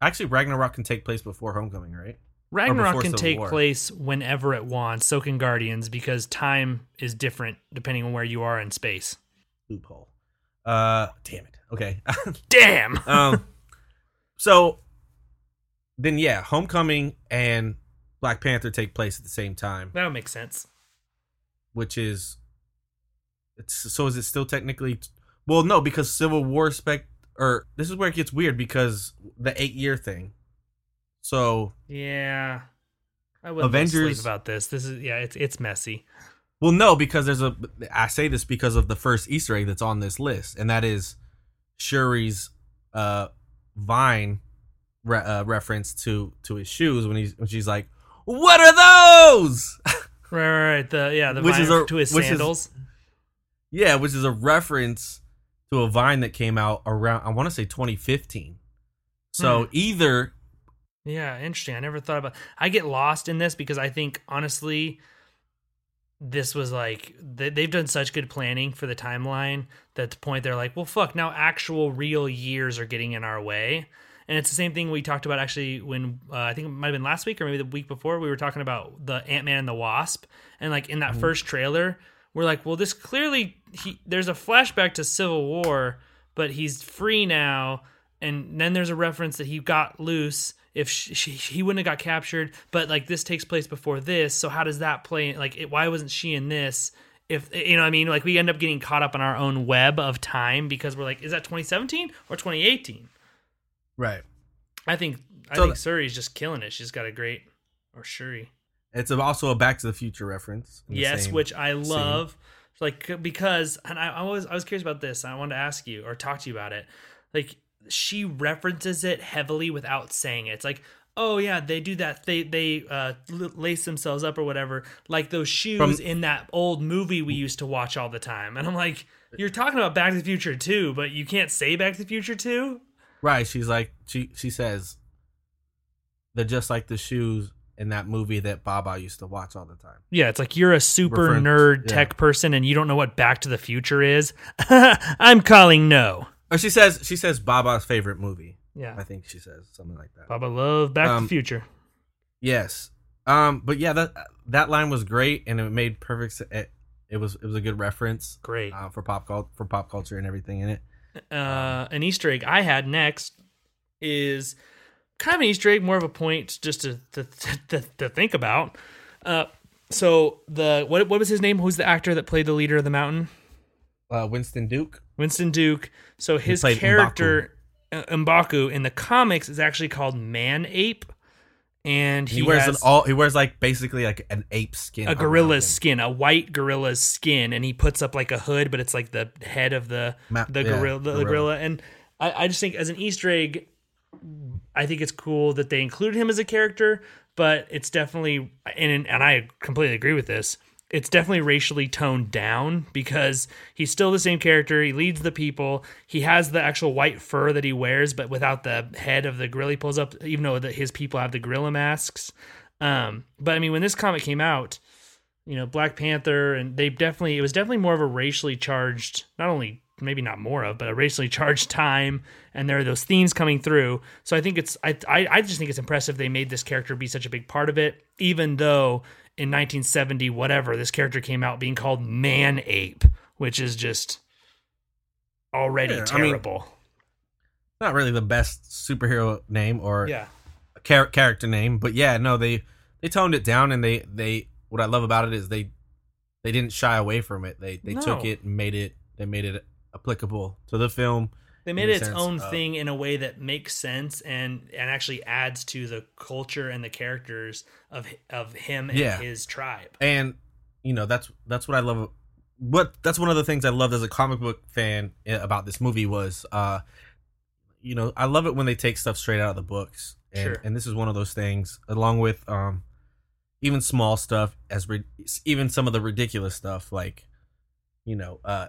[SPEAKER 1] actually Ragnarok can take place before Homecoming, right?
[SPEAKER 2] Ragnarok can take
[SPEAKER 1] War.
[SPEAKER 2] place whenever it wants. So can Guardians because time is different depending on where you are in space.
[SPEAKER 1] Loophole. Uh, damn it. Okay.
[SPEAKER 2] Damn.
[SPEAKER 1] um, so then yeah, Homecoming and Black Panther take place at the same time,
[SPEAKER 2] That would make sense.
[SPEAKER 1] which is it's so is it still technically well no because Civil War spec or this is where it gets weird because the eight year thing. So
[SPEAKER 2] Yeah. I wouldn't
[SPEAKER 1] Avengers-
[SPEAKER 2] sleep about this. This is yeah, it's it's messy.
[SPEAKER 1] Well, no, because there's a. I say this because of the first Easter egg that's on this list, and that is Shuri's uh, Vine re- uh, reference to to his shoes when he's when she's like, "What are those?"
[SPEAKER 2] Right, right, right. The yeah, the
[SPEAKER 1] Which
[SPEAKER 2] vine
[SPEAKER 1] is a-
[SPEAKER 2] to his
[SPEAKER 1] which is-
[SPEAKER 2] sandals.
[SPEAKER 1] yeah, which is a reference to a Vine that came out around I want to say 2015. So
[SPEAKER 2] Hmm.
[SPEAKER 1] either
[SPEAKER 2] Yeah, interesting. I never thought about. I get lost in this because I think honestly, this was like they, they've done such good planning for the timeline that the point they're like, well, fuck. Now actual real years are getting in our way, and it's the same thing we talked about actually when uh, I think it might have been last week or maybe the week before we were talking about the Ant Man and the Wasp, and like in that first trailer, we're like, well, this clearly he there's a flashback to Civil War, but he's free now and then there's a reference that he got loose if she, she, he wouldn't have got captured but like this takes place before this so how does that play like it, why wasn't she in this? If you know what I mean? Like we end up getting caught up in our own web of time because we're like is that 2017 or 2018
[SPEAKER 1] Right.
[SPEAKER 2] I think I
[SPEAKER 1] So
[SPEAKER 2] think
[SPEAKER 1] th-
[SPEAKER 2] Suri's just killing it. She's got a great or Shuri.
[SPEAKER 1] It's also a Back to the Future reference.
[SPEAKER 2] yes which I love. Like because and I, I was I was curious about this I wanted to ask you or talk to you about it. Like she references it heavily without saying it it's like oh yeah they do that they they uh lace themselves up or whatever like those shoes
[SPEAKER 1] From-
[SPEAKER 2] in that old movie we used to watch all the time and i'm like you're talking about back to the future too, but you can't say back to the future too.
[SPEAKER 1] Right. She's like she she says they're just like the shoes in that movie that Baba used to watch all the time.
[SPEAKER 2] yeah it's like you're a super
[SPEAKER 1] Reference-
[SPEAKER 2] nerd
[SPEAKER 1] yeah.
[SPEAKER 2] tech person and you don't know what back to the future is i'm calling no
[SPEAKER 1] Or she says she says Baba's favorite movie.
[SPEAKER 2] yeah
[SPEAKER 1] I think she says something like that.
[SPEAKER 2] baba love back to
[SPEAKER 1] Um,
[SPEAKER 2] the future
[SPEAKER 1] Yes. Um. But yeah, that that line was great, and it made perfect. se- It, it was it was a good reference.
[SPEAKER 2] Great.
[SPEAKER 1] Uh, for pop for pop culture and everything in it.
[SPEAKER 2] uh, an Easter egg I had next is kind of an Easter egg, more of a point just to to, to, to think about. Uh, so the what what was his name? Who's the actor that played the leader of the mountain?
[SPEAKER 1] Uh, Winston Duke.
[SPEAKER 2] Winston Duke. So his character uh, Mbaku in the comics is actually called Man Ape, and he,
[SPEAKER 1] He, wears
[SPEAKER 2] has
[SPEAKER 1] an all. He wears like basically like an ape skin.
[SPEAKER 2] a gorilla's skin, a white gorilla's skin, and he puts up like a hood, but it's like the head of the
[SPEAKER 1] Ma-
[SPEAKER 2] the
[SPEAKER 1] yeah,
[SPEAKER 2] gorilla, the,
[SPEAKER 1] gorilla.
[SPEAKER 2] gorilla. And I, I just think as an Easter egg, I think it's cool that they include him as a character, but it's definitely and and I completely agree with this. It's definitely racially toned down because he's still the same character. He leads the people. He has the actual white fur that he wears, but without the head of the gorilla he pulls up. Even though that his people have the gorilla masks. Um, but I mean, when this comic came out, you know, Black Panther, and they definitely, it was definitely more of a racially charged, not only, maybe not more of, but a racially charged time. And there are those themes coming through. So I think it's, I, I, I just think it's impressive they made this character be such a big part of it, even though in 1970, whatever, this character came out being called Man Ape, which is just already
[SPEAKER 1] Yeah, I mean-
[SPEAKER 2] terrible.
[SPEAKER 1] Not really the best superhero name or
[SPEAKER 2] yeah.
[SPEAKER 1] char- character name, but yeah, no, they they toned it down, and they they what I love about it is they they didn't shy away from it. They they took it and made it they made it applicable to the film.
[SPEAKER 2] They made it its
[SPEAKER 1] sense
[SPEAKER 2] own thing in a way that makes sense and and actually adds to the culture and the characters of of him and
[SPEAKER 1] Yeah.
[SPEAKER 2] his tribe.
[SPEAKER 1] and you know that's that's what I love. What that's one of the things I loved as a comic book fan about this movie was, uh, you know, I love it when they take stuff straight out of the books, and
[SPEAKER 2] Sure.
[SPEAKER 1] and this is one of those things, along with um, even small stuff as ri- even some of the ridiculous stuff like, you know, uh,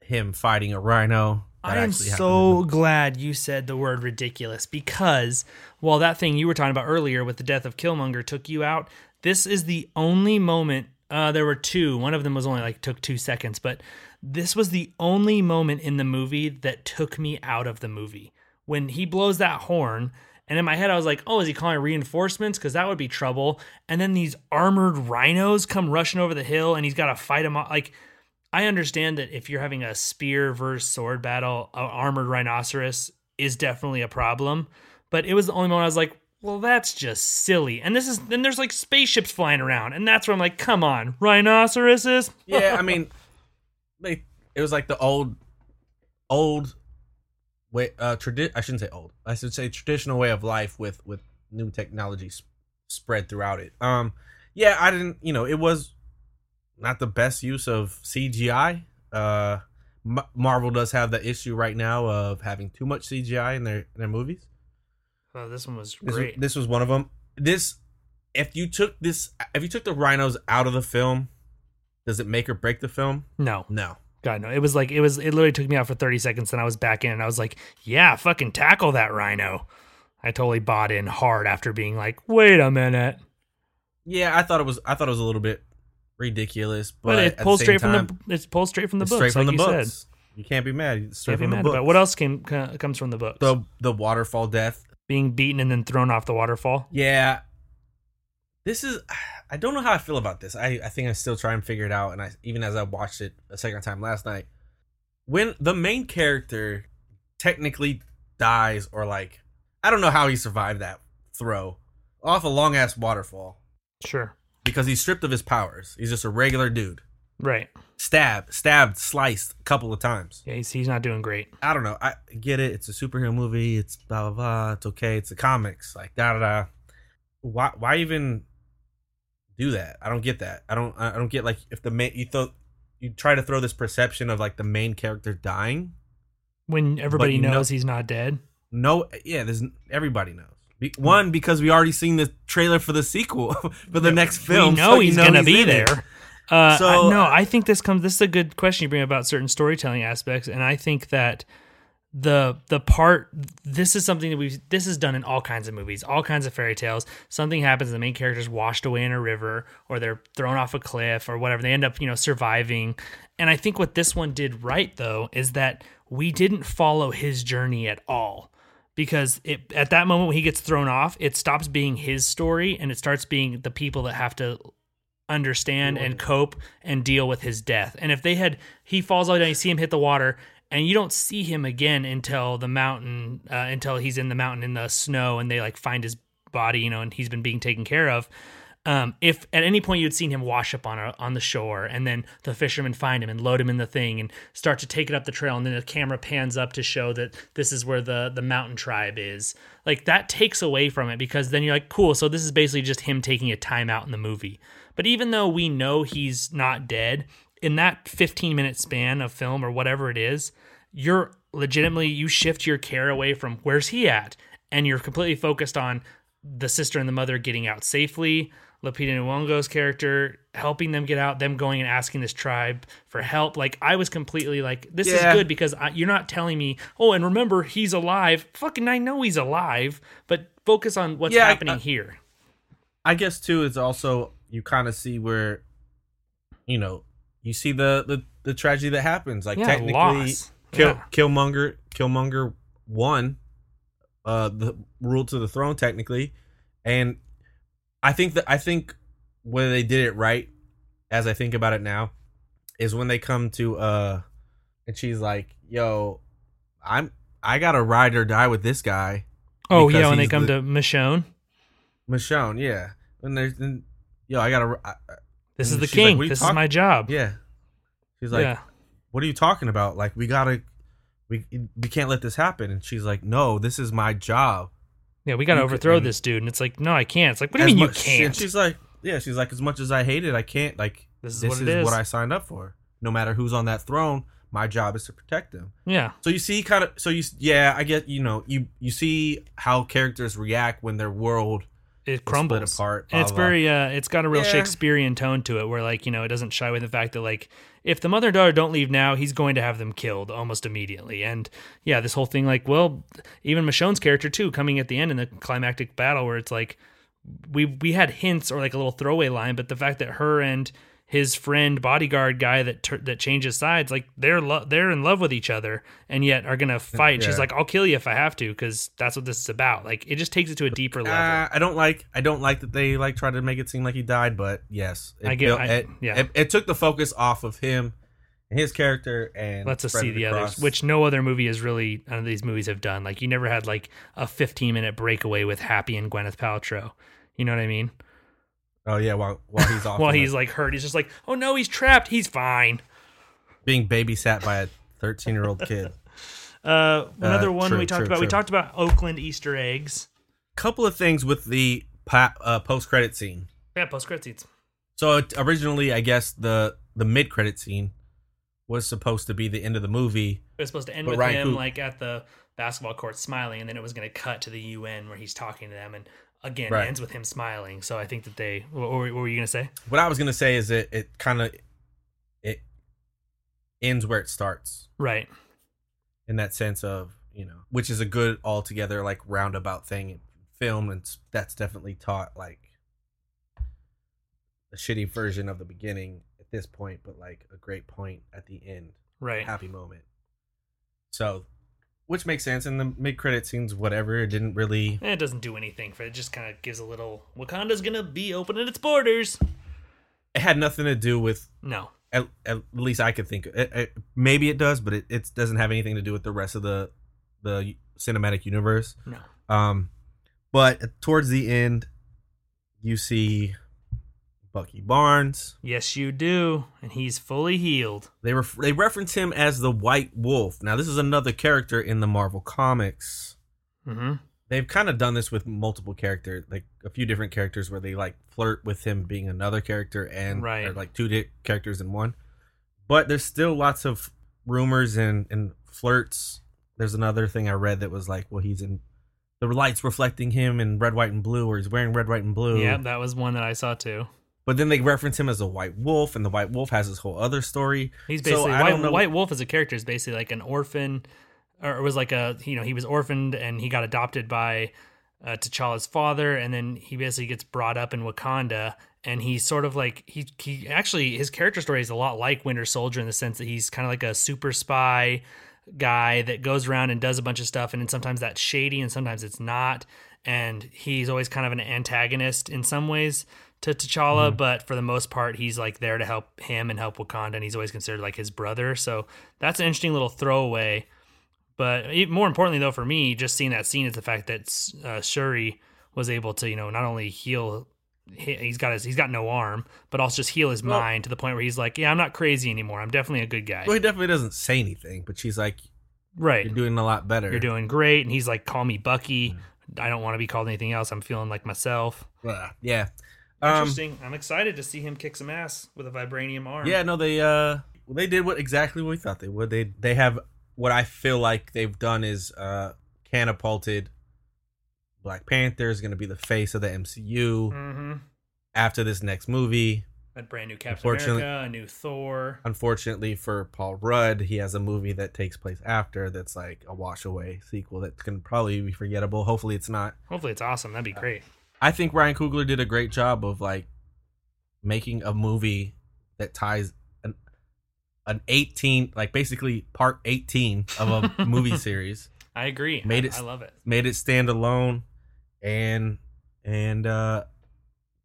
[SPEAKER 1] him fighting a rhino.
[SPEAKER 2] I am so glad you said the word ridiculous because while that thing you were talking about earlier with the death of Killmonger took you out, this is the only moment. Uh, there were two. One of them was only like took two seconds, but this was the only moment in the movie that took me out of the movie when he blows that horn. And in my head, I was like, "Oh, is he calling reinforcements? Because that would be trouble." And then these armored rhinos come rushing over the hill, and he's got to fight them. off. Like, I understand that if you're having a spear versus sword battle, an armored rhinoceros is definitely a problem. But it was the only moment I was like, well, that's just silly. And this is then there's like spaceships flying around, and that's where I'm like, come on, rhinoceroses.
[SPEAKER 1] yeah, I mean, they it was like the old, old way. Uh, tradi- I shouldn't say old. I should say traditional way of life with with new technology s- spread throughout it. Um, yeah, I didn't. You know, it was not the best use of CGI. Uh, M- Marvel does have the issue right now of having too much CGI in their in their movies.
[SPEAKER 2] Oh, this one was
[SPEAKER 1] This
[SPEAKER 2] great.
[SPEAKER 1] this was one of them. This, if you took this, if you took the rhinos out of the film, does it make or break the film?
[SPEAKER 2] no,
[SPEAKER 1] No.
[SPEAKER 2] God, no. It was like it was. It literally took me out for 30 seconds, and I was back in, and I was like, yeah, fucking tackle that rhino. I totally bought in hard after being like, wait a minute.
[SPEAKER 1] Yeah, I thought it was. I thought it was a little bit ridiculous, but,
[SPEAKER 2] But, it pulls straight
[SPEAKER 1] time,
[SPEAKER 2] from the. It's pulled straight from the books,
[SPEAKER 1] straight from
[SPEAKER 2] like
[SPEAKER 1] the
[SPEAKER 2] you
[SPEAKER 1] books.
[SPEAKER 2] said.
[SPEAKER 1] You can't be mad. It's straight
[SPEAKER 2] Can't be
[SPEAKER 1] from the
[SPEAKER 2] mad
[SPEAKER 1] books.
[SPEAKER 2] about. What else came co- comes from the books?
[SPEAKER 1] The the waterfall death.
[SPEAKER 2] Being beaten and then thrown off the waterfall.
[SPEAKER 1] Yeah, this is. I don't know how I feel about this. I I think I'm still try and figure it out. And I even as I watched it a second time last night, when the main character technically dies or like I don't know how he survived that throw off a long ass waterfall
[SPEAKER 2] Sure.
[SPEAKER 1] Because he's stripped of his powers. He's just a regular dude.
[SPEAKER 2] Right.
[SPEAKER 1] stabbed, stabbed, sliced a couple of times.
[SPEAKER 2] Yeah, he's, he's not doing great.
[SPEAKER 1] I don't know. I get it. It's a superhero movie. It's blah blah blah. It's okay. It's the comics. Like da da da. Why why even do that? I don't get that. I don't I don't get like if the main you throw you try to throw this perception of like the main character dying.
[SPEAKER 2] When everybody
[SPEAKER 1] know-
[SPEAKER 2] knows he's not dead.
[SPEAKER 1] No, yeah, there's everybody knows. Be, one because we already seen the trailer for the sequel for the next film.
[SPEAKER 2] we know
[SPEAKER 1] so you
[SPEAKER 2] he's gonna
[SPEAKER 1] he's
[SPEAKER 2] be there. Uh,
[SPEAKER 1] So,
[SPEAKER 2] I- no,
[SPEAKER 1] uh,
[SPEAKER 2] I think this comes. This is a good question you bring about certain storytelling aspects, and I think that the the part this is something that we this is done in all kinds of movies, all kinds of fairy tales. Something happens, the main character's washed away in a river, or they're thrown off a cliff, or whatever. They end up, you know, surviving. And I think what this one did right though is that we didn't follow his journey at all because it at that moment when he gets thrown off, it stops being his story and it starts being the people that have to understand and cope and deal with his death. And if they had he falls out and you see him hit the water and you don't see him again until the mountain uh, until he's in the mountain in the snow and they like find his body, you know, and he's been being taken care of. Um, if at any point you'd seen him wash up on a, on the shore, and then the fishermen find him and load him in the thing and start to take it up the trail, and then the camera pans up to show that this is where the the mountain tribe is, like that takes away from it because then you're like, cool, so this is basically just him taking a time out in the movie. But even though we know he's not dead, in that 15 minute span of film or whatever it is, you're legitimately you shift your care away from where's he at, and you're completely focused on the sister and the mother getting out safely. Lupita Nyong'o's character helping them get out, them going and asking this tribe for help. Like I was completely like, this
[SPEAKER 1] Yeah.
[SPEAKER 2] is good because I, you're not telling me, oh, and remember he's alive. Fucking, I know he's alive, but focus on what's
[SPEAKER 1] Yeah, I-
[SPEAKER 2] happening
[SPEAKER 1] I-
[SPEAKER 2] here.
[SPEAKER 1] I guess too is also you kind of see where, you know, you see the the, the tragedy that happens. Like
[SPEAKER 2] Yeah,
[SPEAKER 1] technically,
[SPEAKER 2] loss.
[SPEAKER 1] Kill,
[SPEAKER 2] Yeah.
[SPEAKER 1] Killmonger Killmonger won, uh, the rule to the throne technically, and I think that I think where they did it right, as I think about it now, is when they come to uh, and she's like, "Yo, I'm I gotta ride or die with this guy."
[SPEAKER 2] Oh yeah, when they come
[SPEAKER 1] the-
[SPEAKER 2] to Michonne,
[SPEAKER 1] Michonne, yeah. And there's, and, yo, I gotta, I,
[SPEAKER 2] this is the
[SPEAKER 1] like,
[SPEAKER 2] king.
[SPEAKER 1] "What are you
[SPEAKER 2] this is my job.
[SPEAKER 1] yeah. She's like,
[SPEAKER 2] yeah.
[SPEAKER 1] what are you talking about? Like, we gotta, we we can't let this happen. And she's like, no, this is my job.
[SPEAKER 2] Yeah, we got to overthrow this dude. And it's like, no, I can't. It's like, what do you mean
[SPEAKER 1] much-
[SPEAKER 2] you can't?
[SPEAKER 1] She's like, yeah, she's like, as much as I hate it, I can't. Like,
[SPEAKER 2] This is
[SPEAKER 1] this,
[SPEAKER 2] what
[SPEAKER 1] is,
[SPEAKER 2] it is.
[SPEAKER 1] what I signed up for. No matter who's on that throne, my job is to protect them.
[SPEAKER 2] yeah.
[SPEAKER 1] So you see, kind of, so you, yeah, I get, you know, you you see how characters react when their world
[SPEAKER 2] It
[SPEAKER 1] is
[SPEAKER 2] crumbles
[SPEAKER 1] split apart.
[SPEAKER 2] and it's
[SPEAKER 1] blah, blah.
[SPEAKER 2] very uh it's got a real
[SPEAKER 1] Yeah.
[SPEAKER 2] shakespearean tone to it where like you know it doesn't shy away the fact that like if the mother and daughter don't leave now he's going to have them killed almost immediately and yeah this whole thing like well even michonne's character too coming at the end in the climactic battle where it's like we we had hints or like a little throwaway line but the fact that her and his friend bodyguard guy that tur that changes sides like they're lo- they're in love with each other and yet are gonna fight she's like i'll kill you if i have to because that's what this is about like it just takes it to a deeper level
[SPEAKER 1] Uh, I don't like. I don't like that they like try to make it seem like he died. But yes, it
[SPEAKER 2] I get-
[SPEAKER 1] built-
[SPEAKER 2] I-
[SPEAKER 1] it,
[SPEAKER 2] yeah.
[SPEAKER 1] It, it took the focus off of him and his character, and
[SPEAKER 2] lets us
[SPEAKER 1] spread
[SPEAKER 2] see
[SPEAKER 1] it
[SPEAKER 2] the
[SPEAKER 1] across.
[SPEAKER 2] others, which no other movie is really none of these movies have done. Like you never had like a 15 minute breakaway with Happy and Gwyneth Paltrow. You know what I mean?
[SPEAKER 1] Oh yeah, while while he's off,
[SPEAKER 2] While he's like hurt, he's just like, oh no, he's trapped. He's fine.
[SPEAKER 1] being babysat by a thirteen year old kid.
[SPEAKER 2] Uh, another
[SPEAKER 1] Uh,
[SPEAKER 2] one
[SPEAKER 1] true,
[SPEAKER 2] we talked
[SPEAKER 1] true,
[SPEAKER 2] about. We talked about Oakland Easter eggs.
[SPEAKER 1] Couple of things with the pa- uh, post credit scene.
[SPEAKER 2] Yeah, post credit scenes.
[SPEAKER 1] So it, originally, I guess the the mid credit scene was supposed to be the end of the movie.
[SPEAKER 2] It was supposed to end with
[SPEAKER 1] Ryan
[SPEAKER 2] him like at the basketball court smiling, and then it was going to cut to the UN where he's talking to them, and again
[SPEAKER 1] Right.
[SPEAKER 2] ends with him smiling. So I think that they. What, were- what were you going to say?
[SPEAKER 1] What I was gonna say is it it kind of it ends where it starts
[SPEAKER 2] Right.
[SPEAKER 1] in that sense of you know, which is a good altogether like roundabout thing in film, and that's definitely taught like a shitty version of the beginning at this point, but like a great point at the end.
[SPEAKER 2] Right.
[SPEAKER 1] happy moment. So, which makes sense. And the mid credit scenes, whatever, it didn't really.
[SPEAKER 2] Eh, It doesn't do anything for it. Just kind of gives a little. Wakanda's gonna be opening its borders.
[SPEAKER 1] It had nothing to do with.
[SPEAKER 2] No.
[SPEAKER 1] At, at least I could think. It, it, maybe it does, but it, it doesn't have anything to do with the rest of the the cinematic universe.
[SPEAKER 2] No.
[SPEAKER 1] Um, but towards the end, you see Bucky Barnes.
[SPEAKER 2] Yes, you do, and he's fully healed.
[SPEAKER 1] They ref- they reference him as the White Wolf. Now, this is another character in the Marvel comics.
[SPEAKER 2] hmm
[SPEAKER 1] They've kind of done this with multiple characters, like a few different characters, where they like flirt with him being another character and
[SPEAKER 2] Right.
[SPEAKER 1] or like two di- characters in one. But there's still lots of rumors and and flirts. There's another thing I read that was like, well, he's in the lights reflecting him in red, white, and blue, or he's wearing red, white, and blue.
[SPEAKER 2] Yeah, that was one that I saw too.
[SPEAKER 1] But then they reference him as a white wolf, and the white wolf has this whole other story.
[SPEAKER 2] He's
[SPEAKER 1] So
[SPEAKER 2] basically
[SPEAKER 1] I
[SPEAKER 2] White,
[SPEAKER 1] don't know-
[SPEAKER 2] White Wolf as a character is basically like an orphan, or it was like a you know he was orphaned and he got adopted by uh, T'Challa's father, and then he basically gets brought up in Wakanda, and he's sort of like he he actually his character story is a lot like Winter Soldier in the sense that he's kind of like a super spy guy that goes around and does a bunch of stuff, and then sometimes that's shady and sometimes it's not, and he's always kind of an antagonist in some ways to T'Challa, but for the most part, he's like there to help him and help Wakanda, and he's always considered like his brother. So that's an interesting little throwaway. But more importantly, though, for me, just seeing that scene is the fact that uh, Shuri was able to, you know, not only heal. he- He's got his, he's got no arm, but also just heal his
[SPEAKER 1] Well-
[SPEAKER 2] mind to the point where he's like, yeah, I'm not crazy anymore. I'm definitely a good guy.
[SPEAKER 1] Well, he definitely doesn't say anything, but she's like,
[SPEAKER 2] right.
[SPEAKER 1] "You're doing a lot better."
[SPEAKER 2] You're doing great. And he's like, call me Bucky. I don't want to be called anything else. I'm feeling like myself.
[SPEAKER 1] Blah. Yeah. Um,
[SPEAKER 2] Interesting. I'm excited to see him kick some ass with a vibranium arm.
[SPEAKER 1] Yeah, no, they uh well, they did what exactly what we thought they would. They they have what I feel like they've done is uh catapulted Black Panther is going to be the face of the MCU
[SPEAKER 2] Mm-hmm.
[SPEAKER 1] after this next movie.
[SPEAKER 2] A brand new Captain America, a new Thor.
[SPEAKER 1] Unfortunately for Paul Rudd, he has a movie that takes place after that's like a wash away sequel that can probably be forgettable. Hopefully it's not.
[SPEAKER 2] Hopefully it's awesome. That'd be great.
[SPEAKER 1] I think Ryan Coogler did a great job of like making a movie that ties an an 18 like basically part 18 of a movie series
[SPEAKER 2] I agree.
[SPEAKER 1] Made
[SPEAKER 2] I,
[SPEAKER 1] it-
[SPEAKER 2] I love it.
[SPEAKER 1] made it stand alone and and uh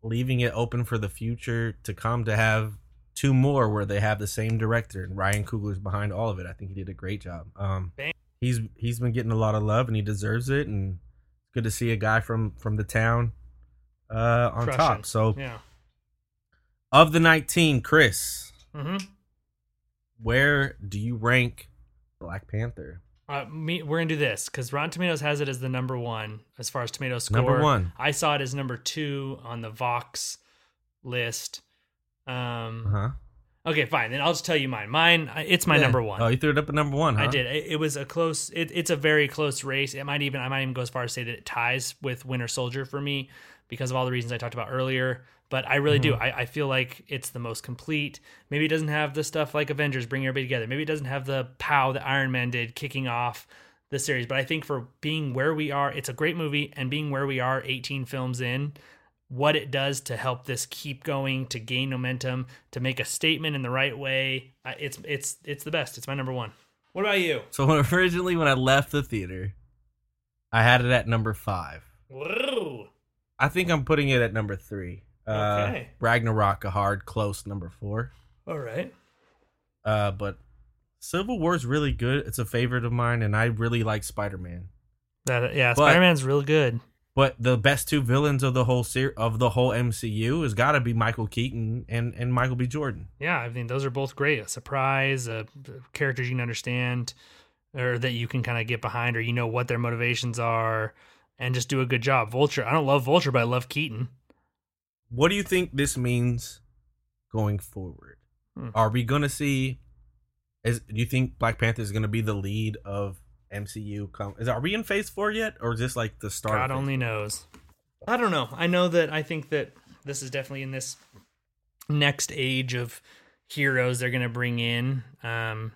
[SPEAKER 1] leaving it open for the future to come to have two more where they have the same director and Ryan Coogler's behind all of it. I think he did a great job. Um
[SPEAKER 2] Bang.
[SPEAKER 1] he's he's been getting a lot of love and he deserves it and it's good to see a guy from from the town uh on
[SPEAKER 2] Crushing.
[SPEAKER 1] top. So
[SPEAKER 2] Yeah.
[SPEAKER 1] of the 19, Chris,
[SPEAKER 2] Mm-hmm.
[SPEAKER 1] where do you rank Black Panther?
[SPEAKER 2] Uh, me, we're gonna do this because Rotten Tomatoes has it as the number one as far as tomato score.
[SPEAKER 1] Number one.
[SPEAKER 2] I saw it as number two on the Vox list. Um.
[SPEAKER 1] Uh-huh.
[SPEAKER 2] Okay, fine. Then I'll just tell you mine. Mine, it's my
[SPEAKER 1] Yeah.
[SPEAKER 2] number one.
[SPEAKER 1] Oh, you threw it up at number one, huh?
[SPEAKER 2] I did. It, it was a close. It, it's a very close race. It might even. I might even go as far as say that it ties with Winter Soldier for me because of all the reasons I talked about earlier. But I really do. Mm-hmm. I, I feel like it's the most complete. Maybe it doesn't have the stuff like Avengers bring everybody together. Maybe it doesn't have the pow that Iron Man did kicking off the series. But I think for being where we are, it's a great movie, and being where we are, 18 films in, what it does to help this keep going, to gain momentum, to make a statement in the right way, it's it's it's the best. It's my number one. What about you?
[SPEAKER 1] So when, originally when I left the theater, I had it at number five.
[SPEAKER 2] Whoa.
[SPEAKER 1] I think I'm putting it at number three. Uh,
[SPEAKER 2] Okay.
[SPEAKER 1] Ragnarok, a hard, close number four.
[SPEAKER 2] All right.
[SPEAKER 1] Uh, but Civil War is really good. It's a favorite of mine, and I really like Spider Man.
[SPEAKER 2] That yeah, Spider Man's real good.
[SPEAKER 1] But the best two villains of the whole ser- of the whole MCU has got to be Michael Keaton and and Michael B. Jordan.
[SPEAKER 2] Yeah, I mean those are both great. A surprise, uh, characters you can understand, or that you can kind of get behind, or you know what their motivations are, and just do a good job. Vulture. I don't love Vulture, but I love Keaton.
[SPEAKER 1] What do you think this means going forward?
[SPEAKER 2] Hmm.
[SPEAKER 1] Are we gonna see? Is do you think Black Panther is gonna be the lead of MCU? Come, is are we in Phase Four yet, or is this like the start?
[SPEAKER 2] God only knows. I don't know. I know that I think that this is definitely in this next age of heroes they're going to bring in. Um,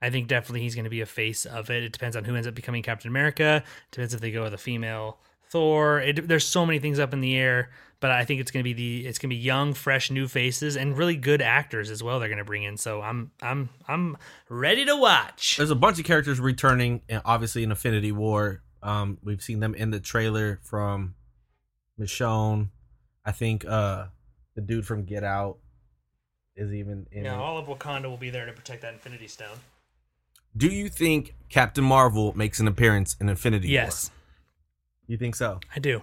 [SPEAKER 2] I think definitely he's going to be a face of it. It depends on who ends up becoming Captain America. It depends if they go with a female Thor. It, there's so many things up in the air, but I think it's going to be the it's going to be young, fresh, new faces and really good actors as well. They're going to bring in. So I'm I'm I'm ready to watch.
[SPEAKER 1] There's a bunch of characters returning, and obviously in Infinity War. Um, we've seen them in the trailer from Michonne. I think uh, the dude from Get Out is even in.
[SPEAKER 2] Yeah, all of Wakanda will be there to protect that Infinity Stone.
[SPEAKER 1] Do you think Captain Marvel makes an appearance in Infinity War?
[SPEAKER 2] Yes,
[SPEAKER 1] You think so?
[SPEAKER 2] I do.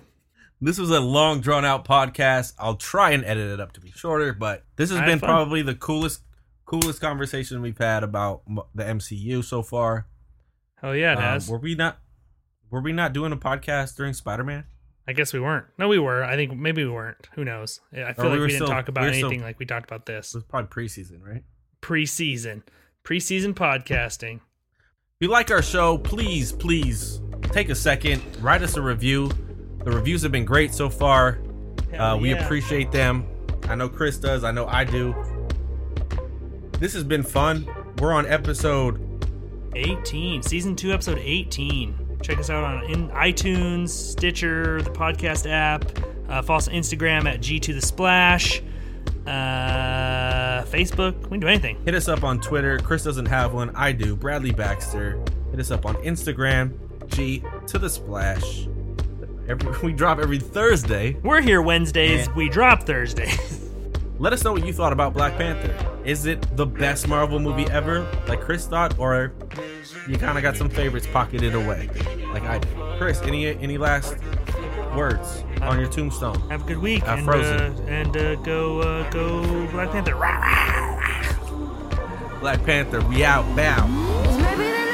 [SPEAKER 1] This was a long, drawn out podcast. I'll try and edit it up to be shorter, but this has
[SPEAKER 2] I had
[SPEAKER 1] been
[SPEAKER 2] fun.
[SPEAKER 1] probably the coolest, coolest conversation we've had about m- the MCU so far.
[SPEAKER 2] Hell yeah, it
[SPEAKER 1] Um,
[SPEAKER 2] has.
[SPEAKER 1] were we not? Were we not doing a podcast during Spider Man?
[SPEAKER 2] I guess we weren't. No, we were. I think maybe we weren't. Who knows? I feel
[SPEAKER 1] we
[SPEAKER 2] like
[SPEAKER 1] were
[SPEAKER 2] we didn't
[SPEAKER 1] still-
[SPEAKER 2] talk about
[SPEAKER 1] we were still-
[SPEAKER 2] anything like we talked about this
[SPEAKER 1] It was probably preseason, right?
[SPEAKER 2] preseason. Preseason podcasting.
[SPEAKER 1] If you like our show, please, please take a second, write us a review. The reviews have been great so far. Uh, we
[SPEAKER 2] yeah.
[SPEAKER 1] appreciate them. I know Chris does. I know I do. This has been fun. We're on episode
[SPEAKER 2] 18 season 2 episode 18 check us out on in itunes stitcher the podcast app uh, follow us on instagram at g to the splash uh, facebook we can do anything
[SPEAKER 1] Hit us up on Twitter. Chris doesn't have one. I do. Bradley Baxter. Hit us up on Instagram. G to the splash. Every, we drop every Thursday.
[SPEAKER 2] we're here wednesdays
[SPEAKER 1] Yeah.
[SPEAKER 2] we drop thursdays
[SPEAKER 1] Let us know what you thought about Black Panther. Is it the best Marvel movie ever, like Chris thought, or you kind of got some favorites pocketed away, like I did? Chris, any any last words on your tombstone?
[SPEAKER 2] have a good week
[SPEAKER 1] Uh,
[SPEAKER 2] and,
[SPEAKER 1] Frozen.
[SPEAKER 2] uh, and uh, go uh, go black panther.
[SPEAKER 1] Black Panther, we out, bow.